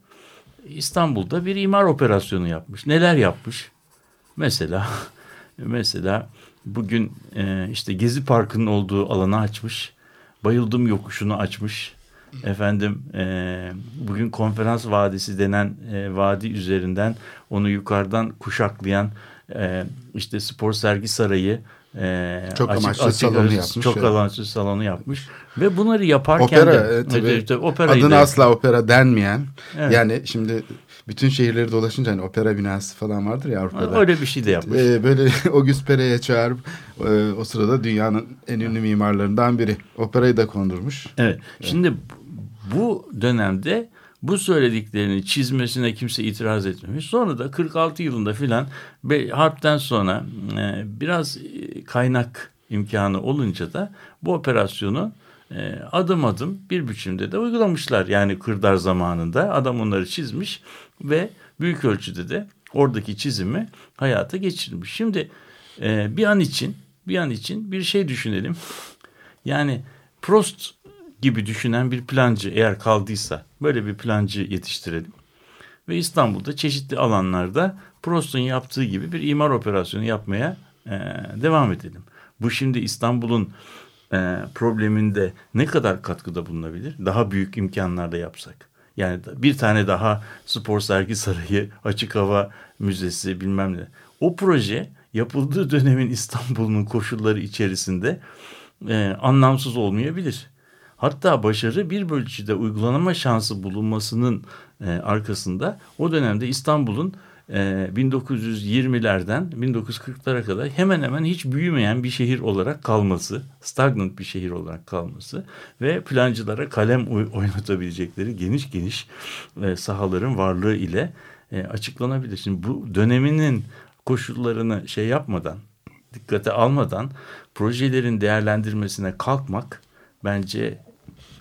İstanbul'da bir imar operasyonu yapmış. Neler yapmış? Mesela *laughs* mesela bugün e, işte Gezi Parkı'nın olduğu alanı açmış. Bayıldım yokuşunu açmış efendim e, bugün konferans vadisi denen e, vadi üzerinden onu yukarıdan kuşaklayan e, işte spor sergi sarayı e, çok açık, amaçlı açık, salonu açık, yapmış. Çok evet. amaçlı salonu yapmış ve bunları yaparken opera, de e, tabii, işte, adına da, asla opera denmeyen evet. yani şimdi bütün şehirleri dolaşınca hani opera binası falan vardır ya Avrupa'da. Öyle bir şey de yapmış. Ee, böyle *laughs* Auguste Pere'ye çağırıp e, o sırada dünyanın en ünlü mimarlarından biri. Operayı da kondurmuş. Evet. evet. Bu dönemde bu söylediklerini çizmesine kimse itiraz etmemiş. Sonra da 46 yılında filan harpten sonra e, biraz kaynak imkanı olunca da bu operasyonu e, adım adım bir biçimde de uygulamışlar. Yani Kırdar zamanında adam onları çizmiş ve büyük ölçüde de oradaki çizimi hayata geçirmiş. Şimdi e, bir an için bir an için bir şey düşünelim. Yani Prost gibi düşünen bir plancı eğer kaldıysa böyle bir plancı yetiştirelim. Ve İstanbul'da çeşitli alanlarda Prost'un yaptığı gibi bir imar operasyonu yapmaya e, devam edelim. Bu şimdi İstanbul'un e, probleminde ne kadar katkıda bulunabilir? Daha büyük imkanlarda yapsak. Yani bir tane daha spor sergi sarayı, açık hava müzesi bilmem ne. O proje yapıldığı dönemin İstanbul'un koşulları içerisinde e, anlamsız olmayabilir. Hatta başarı bir bölücüde uygulanma şansı bulunmasının e, arkasında o dönemde İstanbul'un e, 1920'lerden 1940'lara kadar hemen hemen hiç büyümeyen bir şehir olarak kalması, stagnant bir şehir olarak kalması ve plancılara kalem oynatabilecekleri geniş geniş e, sahaların varlığı ile e, açıklanabilir. Şimdi bu döneminin koşullarını şey yapmadan dikkate almadan projelerin değerlendirmesine kalkmak bence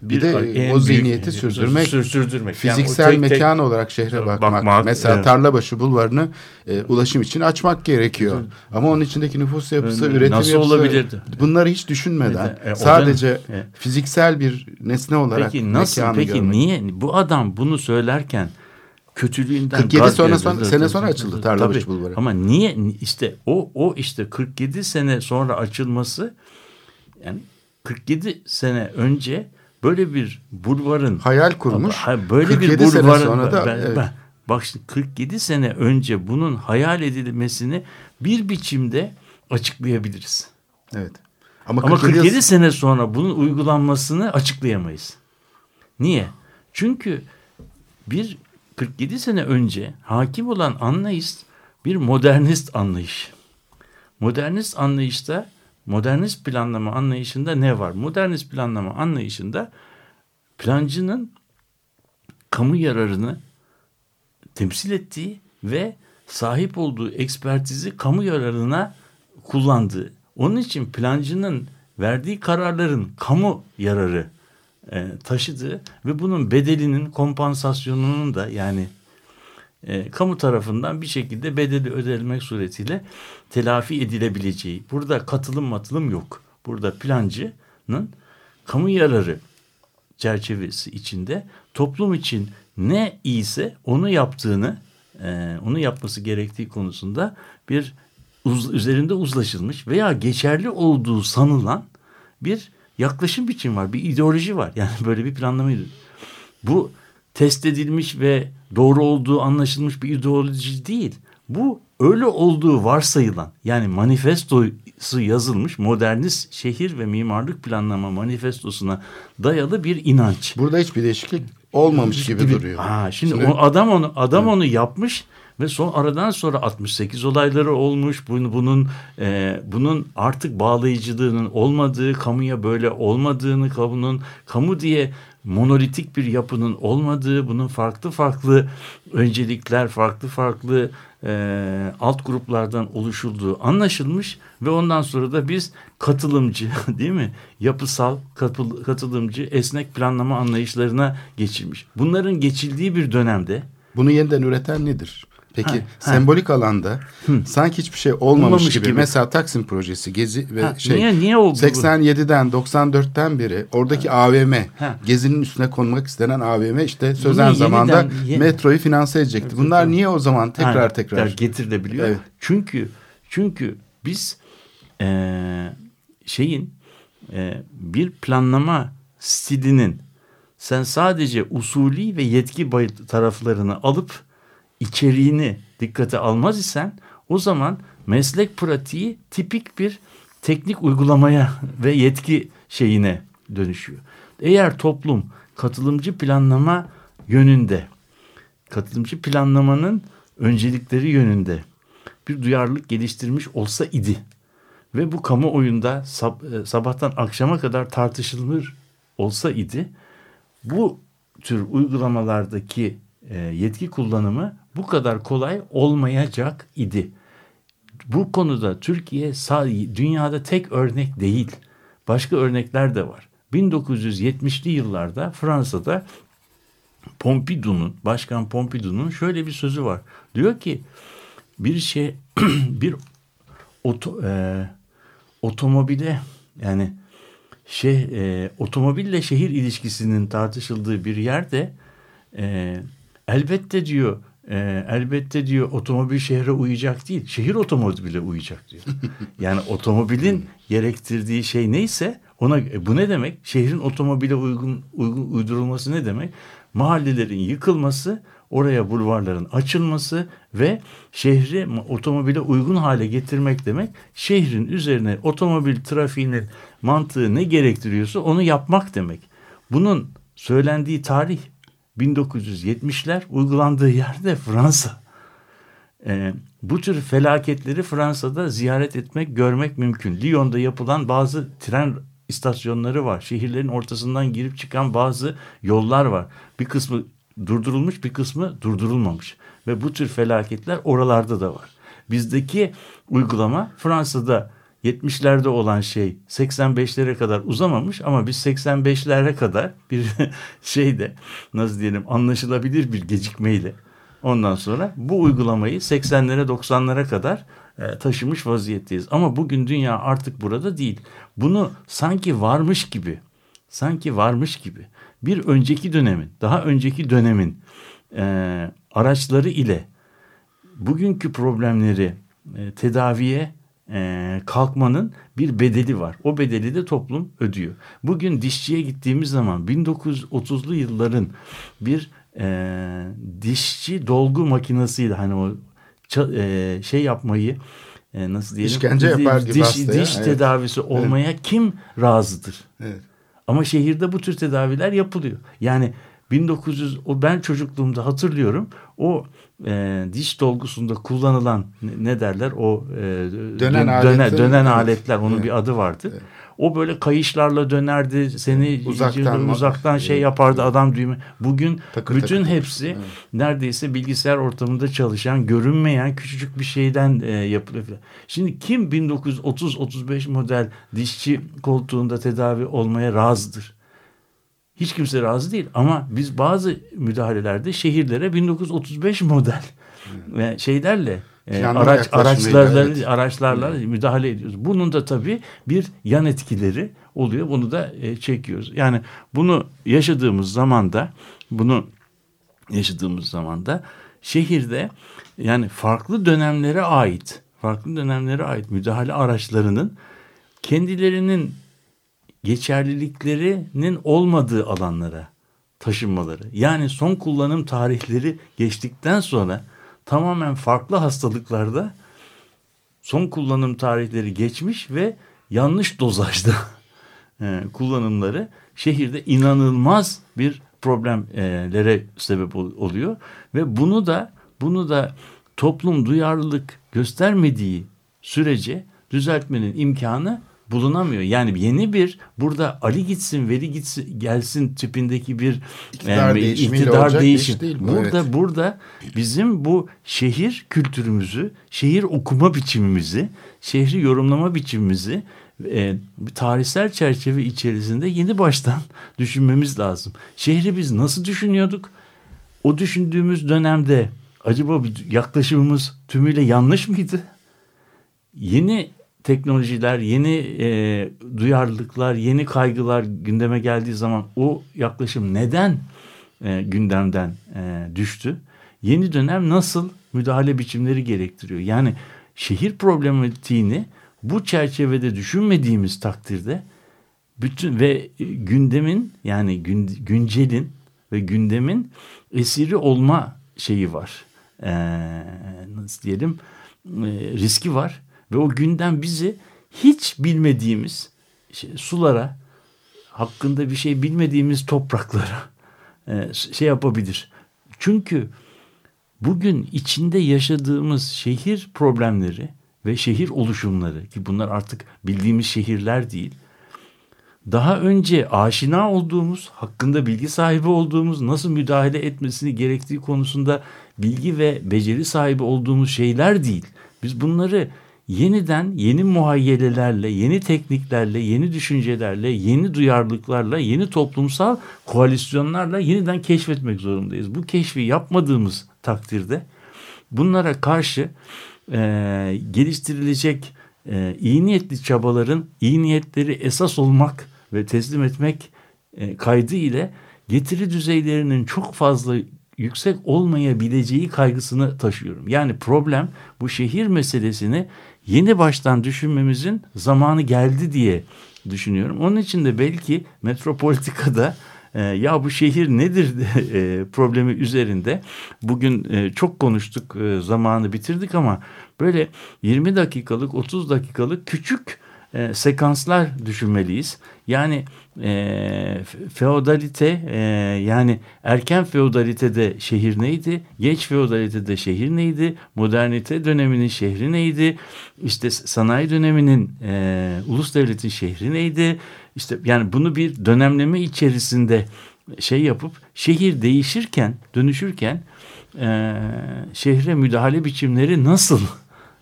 Bir de en o büyük- zihniyeti sürdürmek, sür- sürdürmek. Yani Fiziksel tek tek- mekan olarak şehre bakmak. Bakmak, Mesela evet. Tarlabaşı bulvarını e, ulaşım için açmak gerekiyor. Ama onun içindeki nüfus yapısı, Nasıl üretim yapısı olabilirdi? bunları hiç düşünmeden E, o sadece dönem- e. fiziksel bir nesne olarak Peki nasıl peki görmek. niye bu adam bunu söylerken kötülüğünden 47 gaz sonra- sonra- sene sonra açıldı Tarlabaşı. Bulvarı. Ama niye işte o o işte 47 sene sonra açılması yani 47 sene önce böyle bir bulvarın hayal kurmuş. Böyle 47 bir sene bulvarın sonra da ben- evet. ben- bak şimdi 47 sene önce bunun hayal edilmesini bir biçimde açıklayabiliriz. evet. Ama, Ama 47 47 sene sonra bunun uygulanmasını açıklayamayız. Niye? Çünkü bir 47 sene önce hakim olan anlayış bir modernist anlayış. Modernist anlayışta, modernist planlama anlayışında ne var? Modernist planlama anlayışında plancının kamu yararını temsil ettiği ve sahip olduğu ekspertizi kamu yararına kullandığı. Onun için plancının verdiği kararların kamu yararı e, taşıdığı ve bunun bedelinin kompansasyonunun da yani e, kamu tarafından bir şekilde bedeli ödenmek suretiyle telafi edilebileceği. Burada katılım matılım yok. Burada plancının kamu yararı çerçevesi içinde toplum için ne iyiyse onu yaptığını, e, onu yapması gerektiği konusunda bir uz- üzerinde uzlaşılmış veya geçerli olduğu sanılan bir yaklaşım biçimi var, bir ideoloji var. Yani *laughs* böyle bir planlama. Bu test edilmiş ve doğru olduğu anlaşılmış bir ideoloji değil. Bu öyle olduğu varsayılan yani manifestosu yazılmış modernist şehir ve mimarlık planlama manifestosuna dayalı bir inanç. Burada hiçbir değişiklik olmamış gibi, duruyor. Ha, şimdi, Şimdi- o adam onu adam onu yapmış ve son aradan sonra 68 olayları olmuş. Bunun bunun e, bunun artık bağlayıcılığının olmadığı, kamuya böyle olmadığını, kamunun kamu diye monolitik bir yapının olmadığı, bunun farklı farklı öncelikler, farklı farklı e, alt gruplardan oluşulduğu anlaşılmış ve ondan sonra da biz katılımcı *laughs* değil mi? Yapısal katıl- katılımcı esnek planlama anlayışlarına geçilmiş. Bunların geçildiği bir dönemde Bunu yeniden üreten nedir? Peki Ha, ha. sembolik alanda sanki hiçbir şey olmamış, Olmamış gibi. gibi. Mesela Taksim projesi Gezi ve Ha, şey niye- niye oldu bu? 87'den 94'ten beri oradaki AVM Ha. Gezi'nin üstüne konmak istenen AVM işte sözen yeniden- zamanda ye- metroyu finanse edecekti. Bunlar niye o zaman tekrar Ha, tekrar getirilebiliyor. Evet. Çünkü çünkü biz eee, şeyin eee, bir planlama stilinin sen sadece usulü ve yetki taraflarını alıp içeriğini dikkate almaz isen o zaman meslek pratiği tipik bir teknik uygulamaya *laughs* ve yetki şeyine dönüşüyor. Eğer toplum katılımcı planlama yönünde katılımcı planlamanın öncelikleri yönünde bir duyarlılık geliştirmiş olsa idi ve bu kamuoyunda sab- e, sabahtan akşama kadar tartışılır olsa idi bu tür uygulamalardaki e, yetki kullanımı bu kadar kolay olmayacak idi. Bu konuda Türkiye dünyada tek örnek değil. Başka örnekler de var. 1970'li yıllarda Fransa'da Pompidou'nun, Başkan Pompidou'nun şöyle bir sözü var. Diyor ki bir şey *clears throat* bir oto, e, otomobile yani şey e, otomobille şehir ilişkisinin tartışıldığı bir yerde e, elbette diyor e, elbette diyor otomobil şehre uyacak değil şehir otomobile uyacak diyor. *laughs* Yani otomobilin gerektirdiği şey neyse ona e, bu ne demek? Şehrin otomobile uygun, uygun uydurulması ne demek? Mahallelerin yıkılması, oraya bulvarların açılması ve şehri otomobile uygun hale getirmek demek. Şehrin üzerine otomobil trafiğinin mantığı ne gerektiriyorsa onu yapmak demek. Bunun söylendiği tarih 1970'ler uygulandığı yerde Fransa. Ee, bu tür felaketleri Fransa'da ziyaret etmek, görmek mümkün. Lyon'da yapılan bazı tren istasyonları var. Şehirlerin ortasından girip çıkan bazı yollar var. Bir kısmı durdurulmuş, bir kısmı durdurulmamış. Ve bu tür felaketler oralarda da var. Bizdeki uygulama Fransa'da 70'lerde olan şey 85'lere kadar uzamamış ama biz 85'lere kadar bir *laughs* şeyde nasıl diyelim anlaşılabilir bir gecikmeyle ondan sonra bu uygulamayı 80'lere 90'lara kadar e, taşımış vaziyetteyiz. Ama bugün dünya artık burada değil. Bunu sanki varmış gibi, sanki varmış gibi bir önceki dönemin, daha önceki dönemin e, araçları ile bugünkü problemleri e, tedaviye e, kalkmanın bir bedeli var. O bedeli de toplum ödüyor. Bugün dişçiye gittiğimiz zaman 1930'lu yılların bir e, dişçi dolgu makinesiyle hani o e, şey yapmayı e, nasıl diyelim? İşkence yapar gibi diş, hastaya, diş evet. tedavisi olmaya kim razıdır? Evet. Ama şehirde bu tür tedaviler yapılıyor. Yani 1900 o ben çocukluğumda hatırlıyorum. O e, diş dolgusunda kullanılan ne, ne derler? O e, Dönen dö- aleti, dönen evet. aletler. Onun Evet. bir adı vardı. O böyle kayışlarla dönerdi. Seni Uzaktan uzaktan şey Evet. yapardı adam düğme. Bugün Takır bütün takır. hepsi neredeyse bilgisayar ortamında çalışan, görünmeyen küçücük bir şeyden e, yapılıyor. Şimdi kim 1930-35 model dişçi koltuğunda tedavi olmaya razıdır? Hiç kimse razı değil ama biz bazı müdahalelerde şehirlere 1935 model ve şeylerle e, araç araçlarla evet. araçlarla müdahale ediyoruz. Bunun da tabii bir yan etkileri oluyor. Bunu da e, çekiyoruz. Yani bunu yaşadığımız zamanda bunu yaşadığımız zamanda şehirde yani farklı dönemlere ait farklı dönemlere ait müdahale araçlarının kendilerinin geçerliliklerinin olmadığı alanlara taşınmaları. Yani son kullanım tarihleri geçtikten sonra tamamen farklı hastalıklarda son kullanım tarihleri geçmiş ve yanlış dozajda *laughs* e, kullanımları şehirde inanılmaz bir problemlere sebep ol- oluyor ve bunu da bunu da toplum duyarlılık göstermediği sürece düzeltmenin imkanı bulunamıyor. Yani yeni bir burada Ali gitsin, Veli gitsin, gelsin tipindeki bir İktidar olacak bir değişim. iş değil bu, burada evet. burada bizim bu şehir kültürümüzü, şehir okuma biçimimizi, şehri yorumlama biçimimizi e, tarihsel çerçeve içerisinde yeni baştan *laughs* düşünmemiz lazım. Şehri biz nasıl düşünüyorduk? O düşündüğümüz dönemde acaba bir yaklaşımımız tümüyle yanlış mıydı? Yeni teknolojiler, yeni e, duyarlılıklar, yeni kaygılar gündeme geldiği zaman o yaklaşım neden e, gündemden e, düştü? Yeni dönem nasıl müdahale biçimleri gerektiriyor? Yani şehir problematiğini bu çerçevede düşünmediğimiz takdirde bütün ve gündemin yani gün, güncelin ve gündemin esiri olma şeyi var. Ee, nasıl diyelim e, riski var ve o gündem bizi hiç bilmediğimiz şey, sulara hakkında bir şey bilmediğimiz topraklara e, şey yapabilir. Çünkü bugün içinde yaşadığımız şehir problemleri ve şehir oluşumları ki bunlar artık bildiğimiz şehirler değil. Daha önce aşina olduğumuz, hakkında bilgi sahibi olduğumuz, nasıl müdahale etmesini gerektiği konusunda bilgi ve beceri sahibi olduğumuz şeyler değil. Biz bunları yeniden yeni muhayyelelerle, yeni tekniklerle, yeni düşüncelerle, yeni duyarlılıklarla, yeni toplumsal koalisyonlarla yeniden keşfetmek zorundayız. Bu keşfi yapmadığımız takdirde bunlara karşı e, geliştirilecek e, iyi niyetli çabaların iyi niyetleri esas olmak ve teslim etmek e, kaydı ile getiri düzeylerinin çok fazla yüksek olmayabileceği kaygısını taşıyorum. Yani problem bu şehir meselesini yeni baştan düşünmemizin zamanı geldi diye düşünüyorum. Onun için de belki metropolitikada e, ya bu şehir nedir *laughs* e, problemi üzerinde bugün e, çok konuştuk e, zamanı bitirdik ama böyle 20 dakikalık 30 dakikalık küçük e, sekanslar düşünmeliyiz. Yani e, feodalite e, yani erken feodalitede şehir neydi? Geç feodalitede şehir neydi? Modernite döneminin şehri neydi? İşte sanayi döneminin e, ulus devletin şehri neydi? İşte yani bunu bir dönemleme içerisinde şey yapıp şehir değişirken, dönüşürken e, şehre müdahale biçimleri nasıl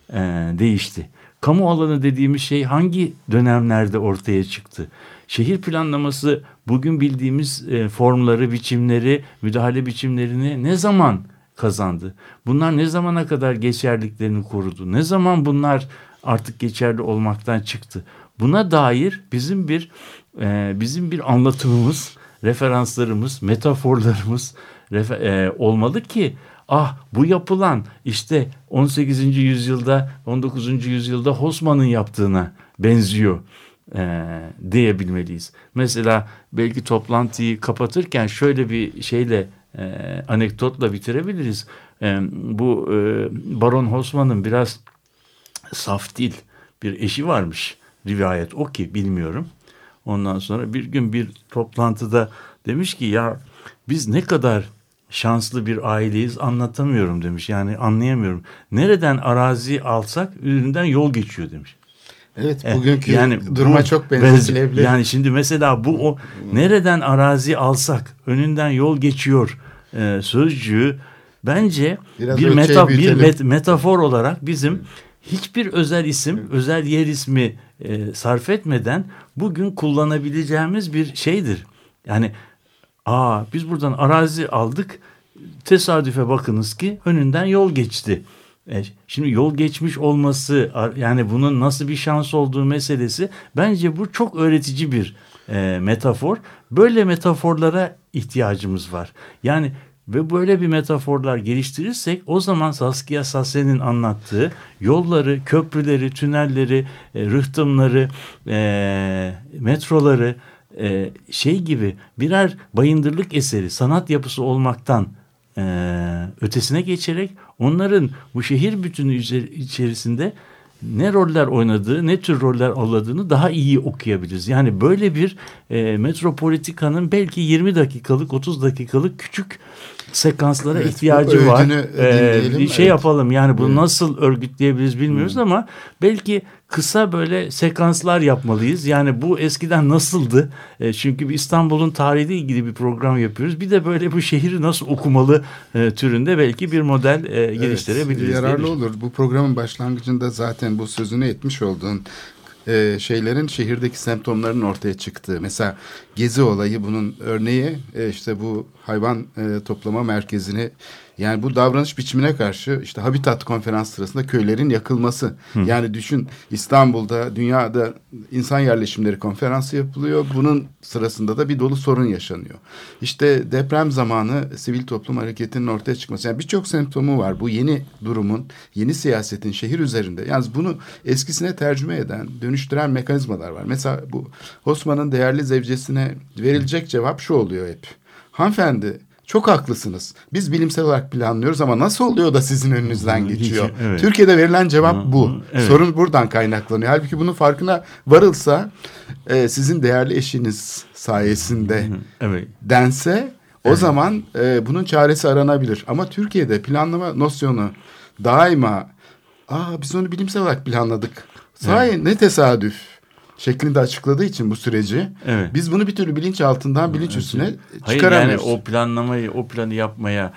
e, değişti? Kamu alanı dediğimiz şey hangi dönemlerde ortaya çıktı? Şehir planlaması bugün bildiğimiz e, formları, biçimleri, müdahale biçimlerini ne zaman kazandı? Bunlar ne zamana kadar geçerliklerini korudu? Ne zaman bunlar artık geçerli olmaktan çıktı? Buna dair bizim bir e, bizim bir anlatımımız, referanslarımız, metaforlarımız e, olmalı ki ah bu yapılan işte 18. yüzyılda 19. yüzyılda Hosman'ın yaptığına benziyor e, diyebilmeliyiz. Mesela belki toplantıyı kapatırken şöyle bir şeyle e, anekdotla bitirebiliriz. E, bu e, Baron Hosman'ın biraz saf değil bir eşi varmış. Rivayet o ki bilmiyorum. Ondan sonra bir gün bir toplantıda demiş ki ya biz ne kadar şanslı bir aileyiz anlatamıyorum demiş. Yani anlayamıyorum. Nereden arazi alsak üründen yol geçiyor demiş. Evet E, bugünkü yani duruma bu- çok benzetilebilir. Yani şimdi mesela bu o nereden arazi alsak önünden yol geçiyor e, sözcüğü bence Biraz bir meta bir met- metafor olarak bizim hiçbir özel isim, özel yer ismi e, sarf etmeden bugün kullanabileceğimiz bir şeydir. Yani aa biz buradan arazi aldık. Tesadüfe bakınız ki önünden yol geçti. E, Şimdi yol geçmiş olması yani bunun nasıl bir şans olduğu meselesi bence bu çok öğretici bir e, metafor. Böyle metaforlara ihtiyacımız var. Yani ve böyle bir metaforlar geliştirirsek o zaman Saskia Sassen'in anlattığı yolları, köprüleri, tünelleri, e, rıhtımları, e, metroları e, şey gibi birer bayındırlık eseri, sanat yapısı olmaktan e, ötesine geçerek onların bu şehir bütünü içerisinde ne roller oynadığı, ne tür roller alındığını daha iyi okuyabiliriz. Yani böyle bir e, metropolitikanın belki 20 dakikalık, 30 dakikalık küçük sekanslara Evet, ihtiyacı var. bir şey evet. yapalım. Yani bunu Evet. nasıl örgütleyebiliriz bilmiyoruz ama belki kısa böyle sekanslar yapmalıyız. Yani bu eskiden nasıldı? E, çünkü bir İstanbul'un tarihiyle ilgili bir program yapıyoruz. Bir de böyle bu şehri nasıl okumalı e, türünde belki bir model e, geliştirebiliriz. diye yararlı olur. Bu programın başlangıcında zaten bu sözünü etmiş olduğun e, şeylerin şehirdeki semptomların ortaya çıktığı. Mesela gezi olayı bunun örneği e, işte bu hayvan e, toplama merkezini yani bu davranış biçimine karşı işte Habitat konferans sırasında köylerin yakılması. Yani düşün İstanbul'da dünyada insan yerleşimleri konferansı yapılıyor. Bunun sırasında da bir dolu sorun yaşanıyor. İşte deprem zamanı sivil toplum hareketinin ortaya çıkması. Yani birçok semptomu var. Bu yeni durumun, yeni siyasetin şehir üzerinde. Yalnız bunu eskisine tercüme eden, dönüştüren mekanizmalar var. Mesela bu Osman'ın değerli zevcesine verilecek cevap şu oluyor hep. Hanımefendi çok haklısınız. Biz bilimsel olarak planlıyoruz ama nasıl oluyor da sizin önünüzden geçiyor? evet. Türkiye'de verilen cevap bu. evet. Sorun buradan kaynaklanıyor. Halbuki bunun farkına varılsa e, sizin değerli eşiniz sayesinde Evet. dense o zaman e, bunun çaresi aranabilir. Ama Türkiye'de planlama nosyonu daima aa biz onu bilimsel olarak planladık. Sahi ne tesadüf şeklinde açıkladığı için bu süreci Evet. biz bunu bir türlü bilinç altından bilinç üstüne Hayır yani çıkaramıyoruz. o planlamayı, o planı yapmaya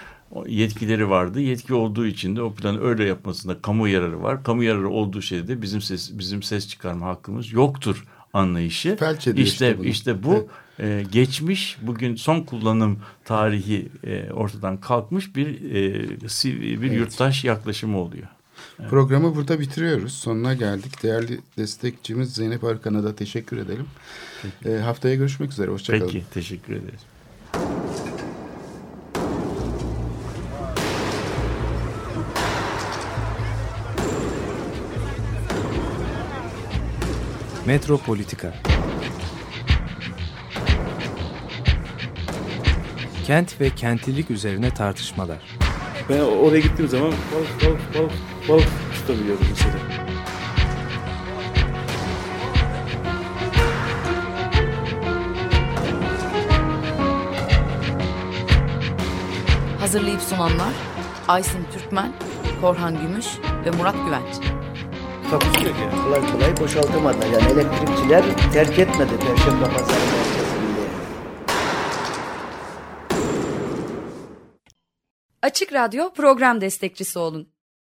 yetkileri vardı. Yetki olduğu için de o planı öyle yapmasında kamu yararı var. Kamu yararı olduğu şeyde bizim ses bizim ses çıkarma hakkımız yoktur anlayışı. Felç işte işte bunu. işte bu e, geçmiş bugün son kullanım tarihi e, ortadan kalkmış bir e, bir yurttaş yaklaşımı oluyor. Programı burada bitiriyoruz. Sonuna geldik. Değerli destekçimiz Zeynep Arkan'a da teşekkür edelim. E, haftaya görüşmek üzere. Hoşçakalın. Peki teşekkür ederiz. Metropolitika Kent ve kentlilik üzerine tartışmalar. Ben oraya gittiğim zaman balık balık balık balık tutabiliyorum mesela. Hazırlayıp sunanlar Aysin Türkmen, Korhan Gümüş ve Murat Güvenç. Takusuyor ki. Kolay kolay boşaltamadılar. Yani elektrikçiler terk etmedi Perşembe Pazarı merkezinde. Açık Radyo program destekçisi olun.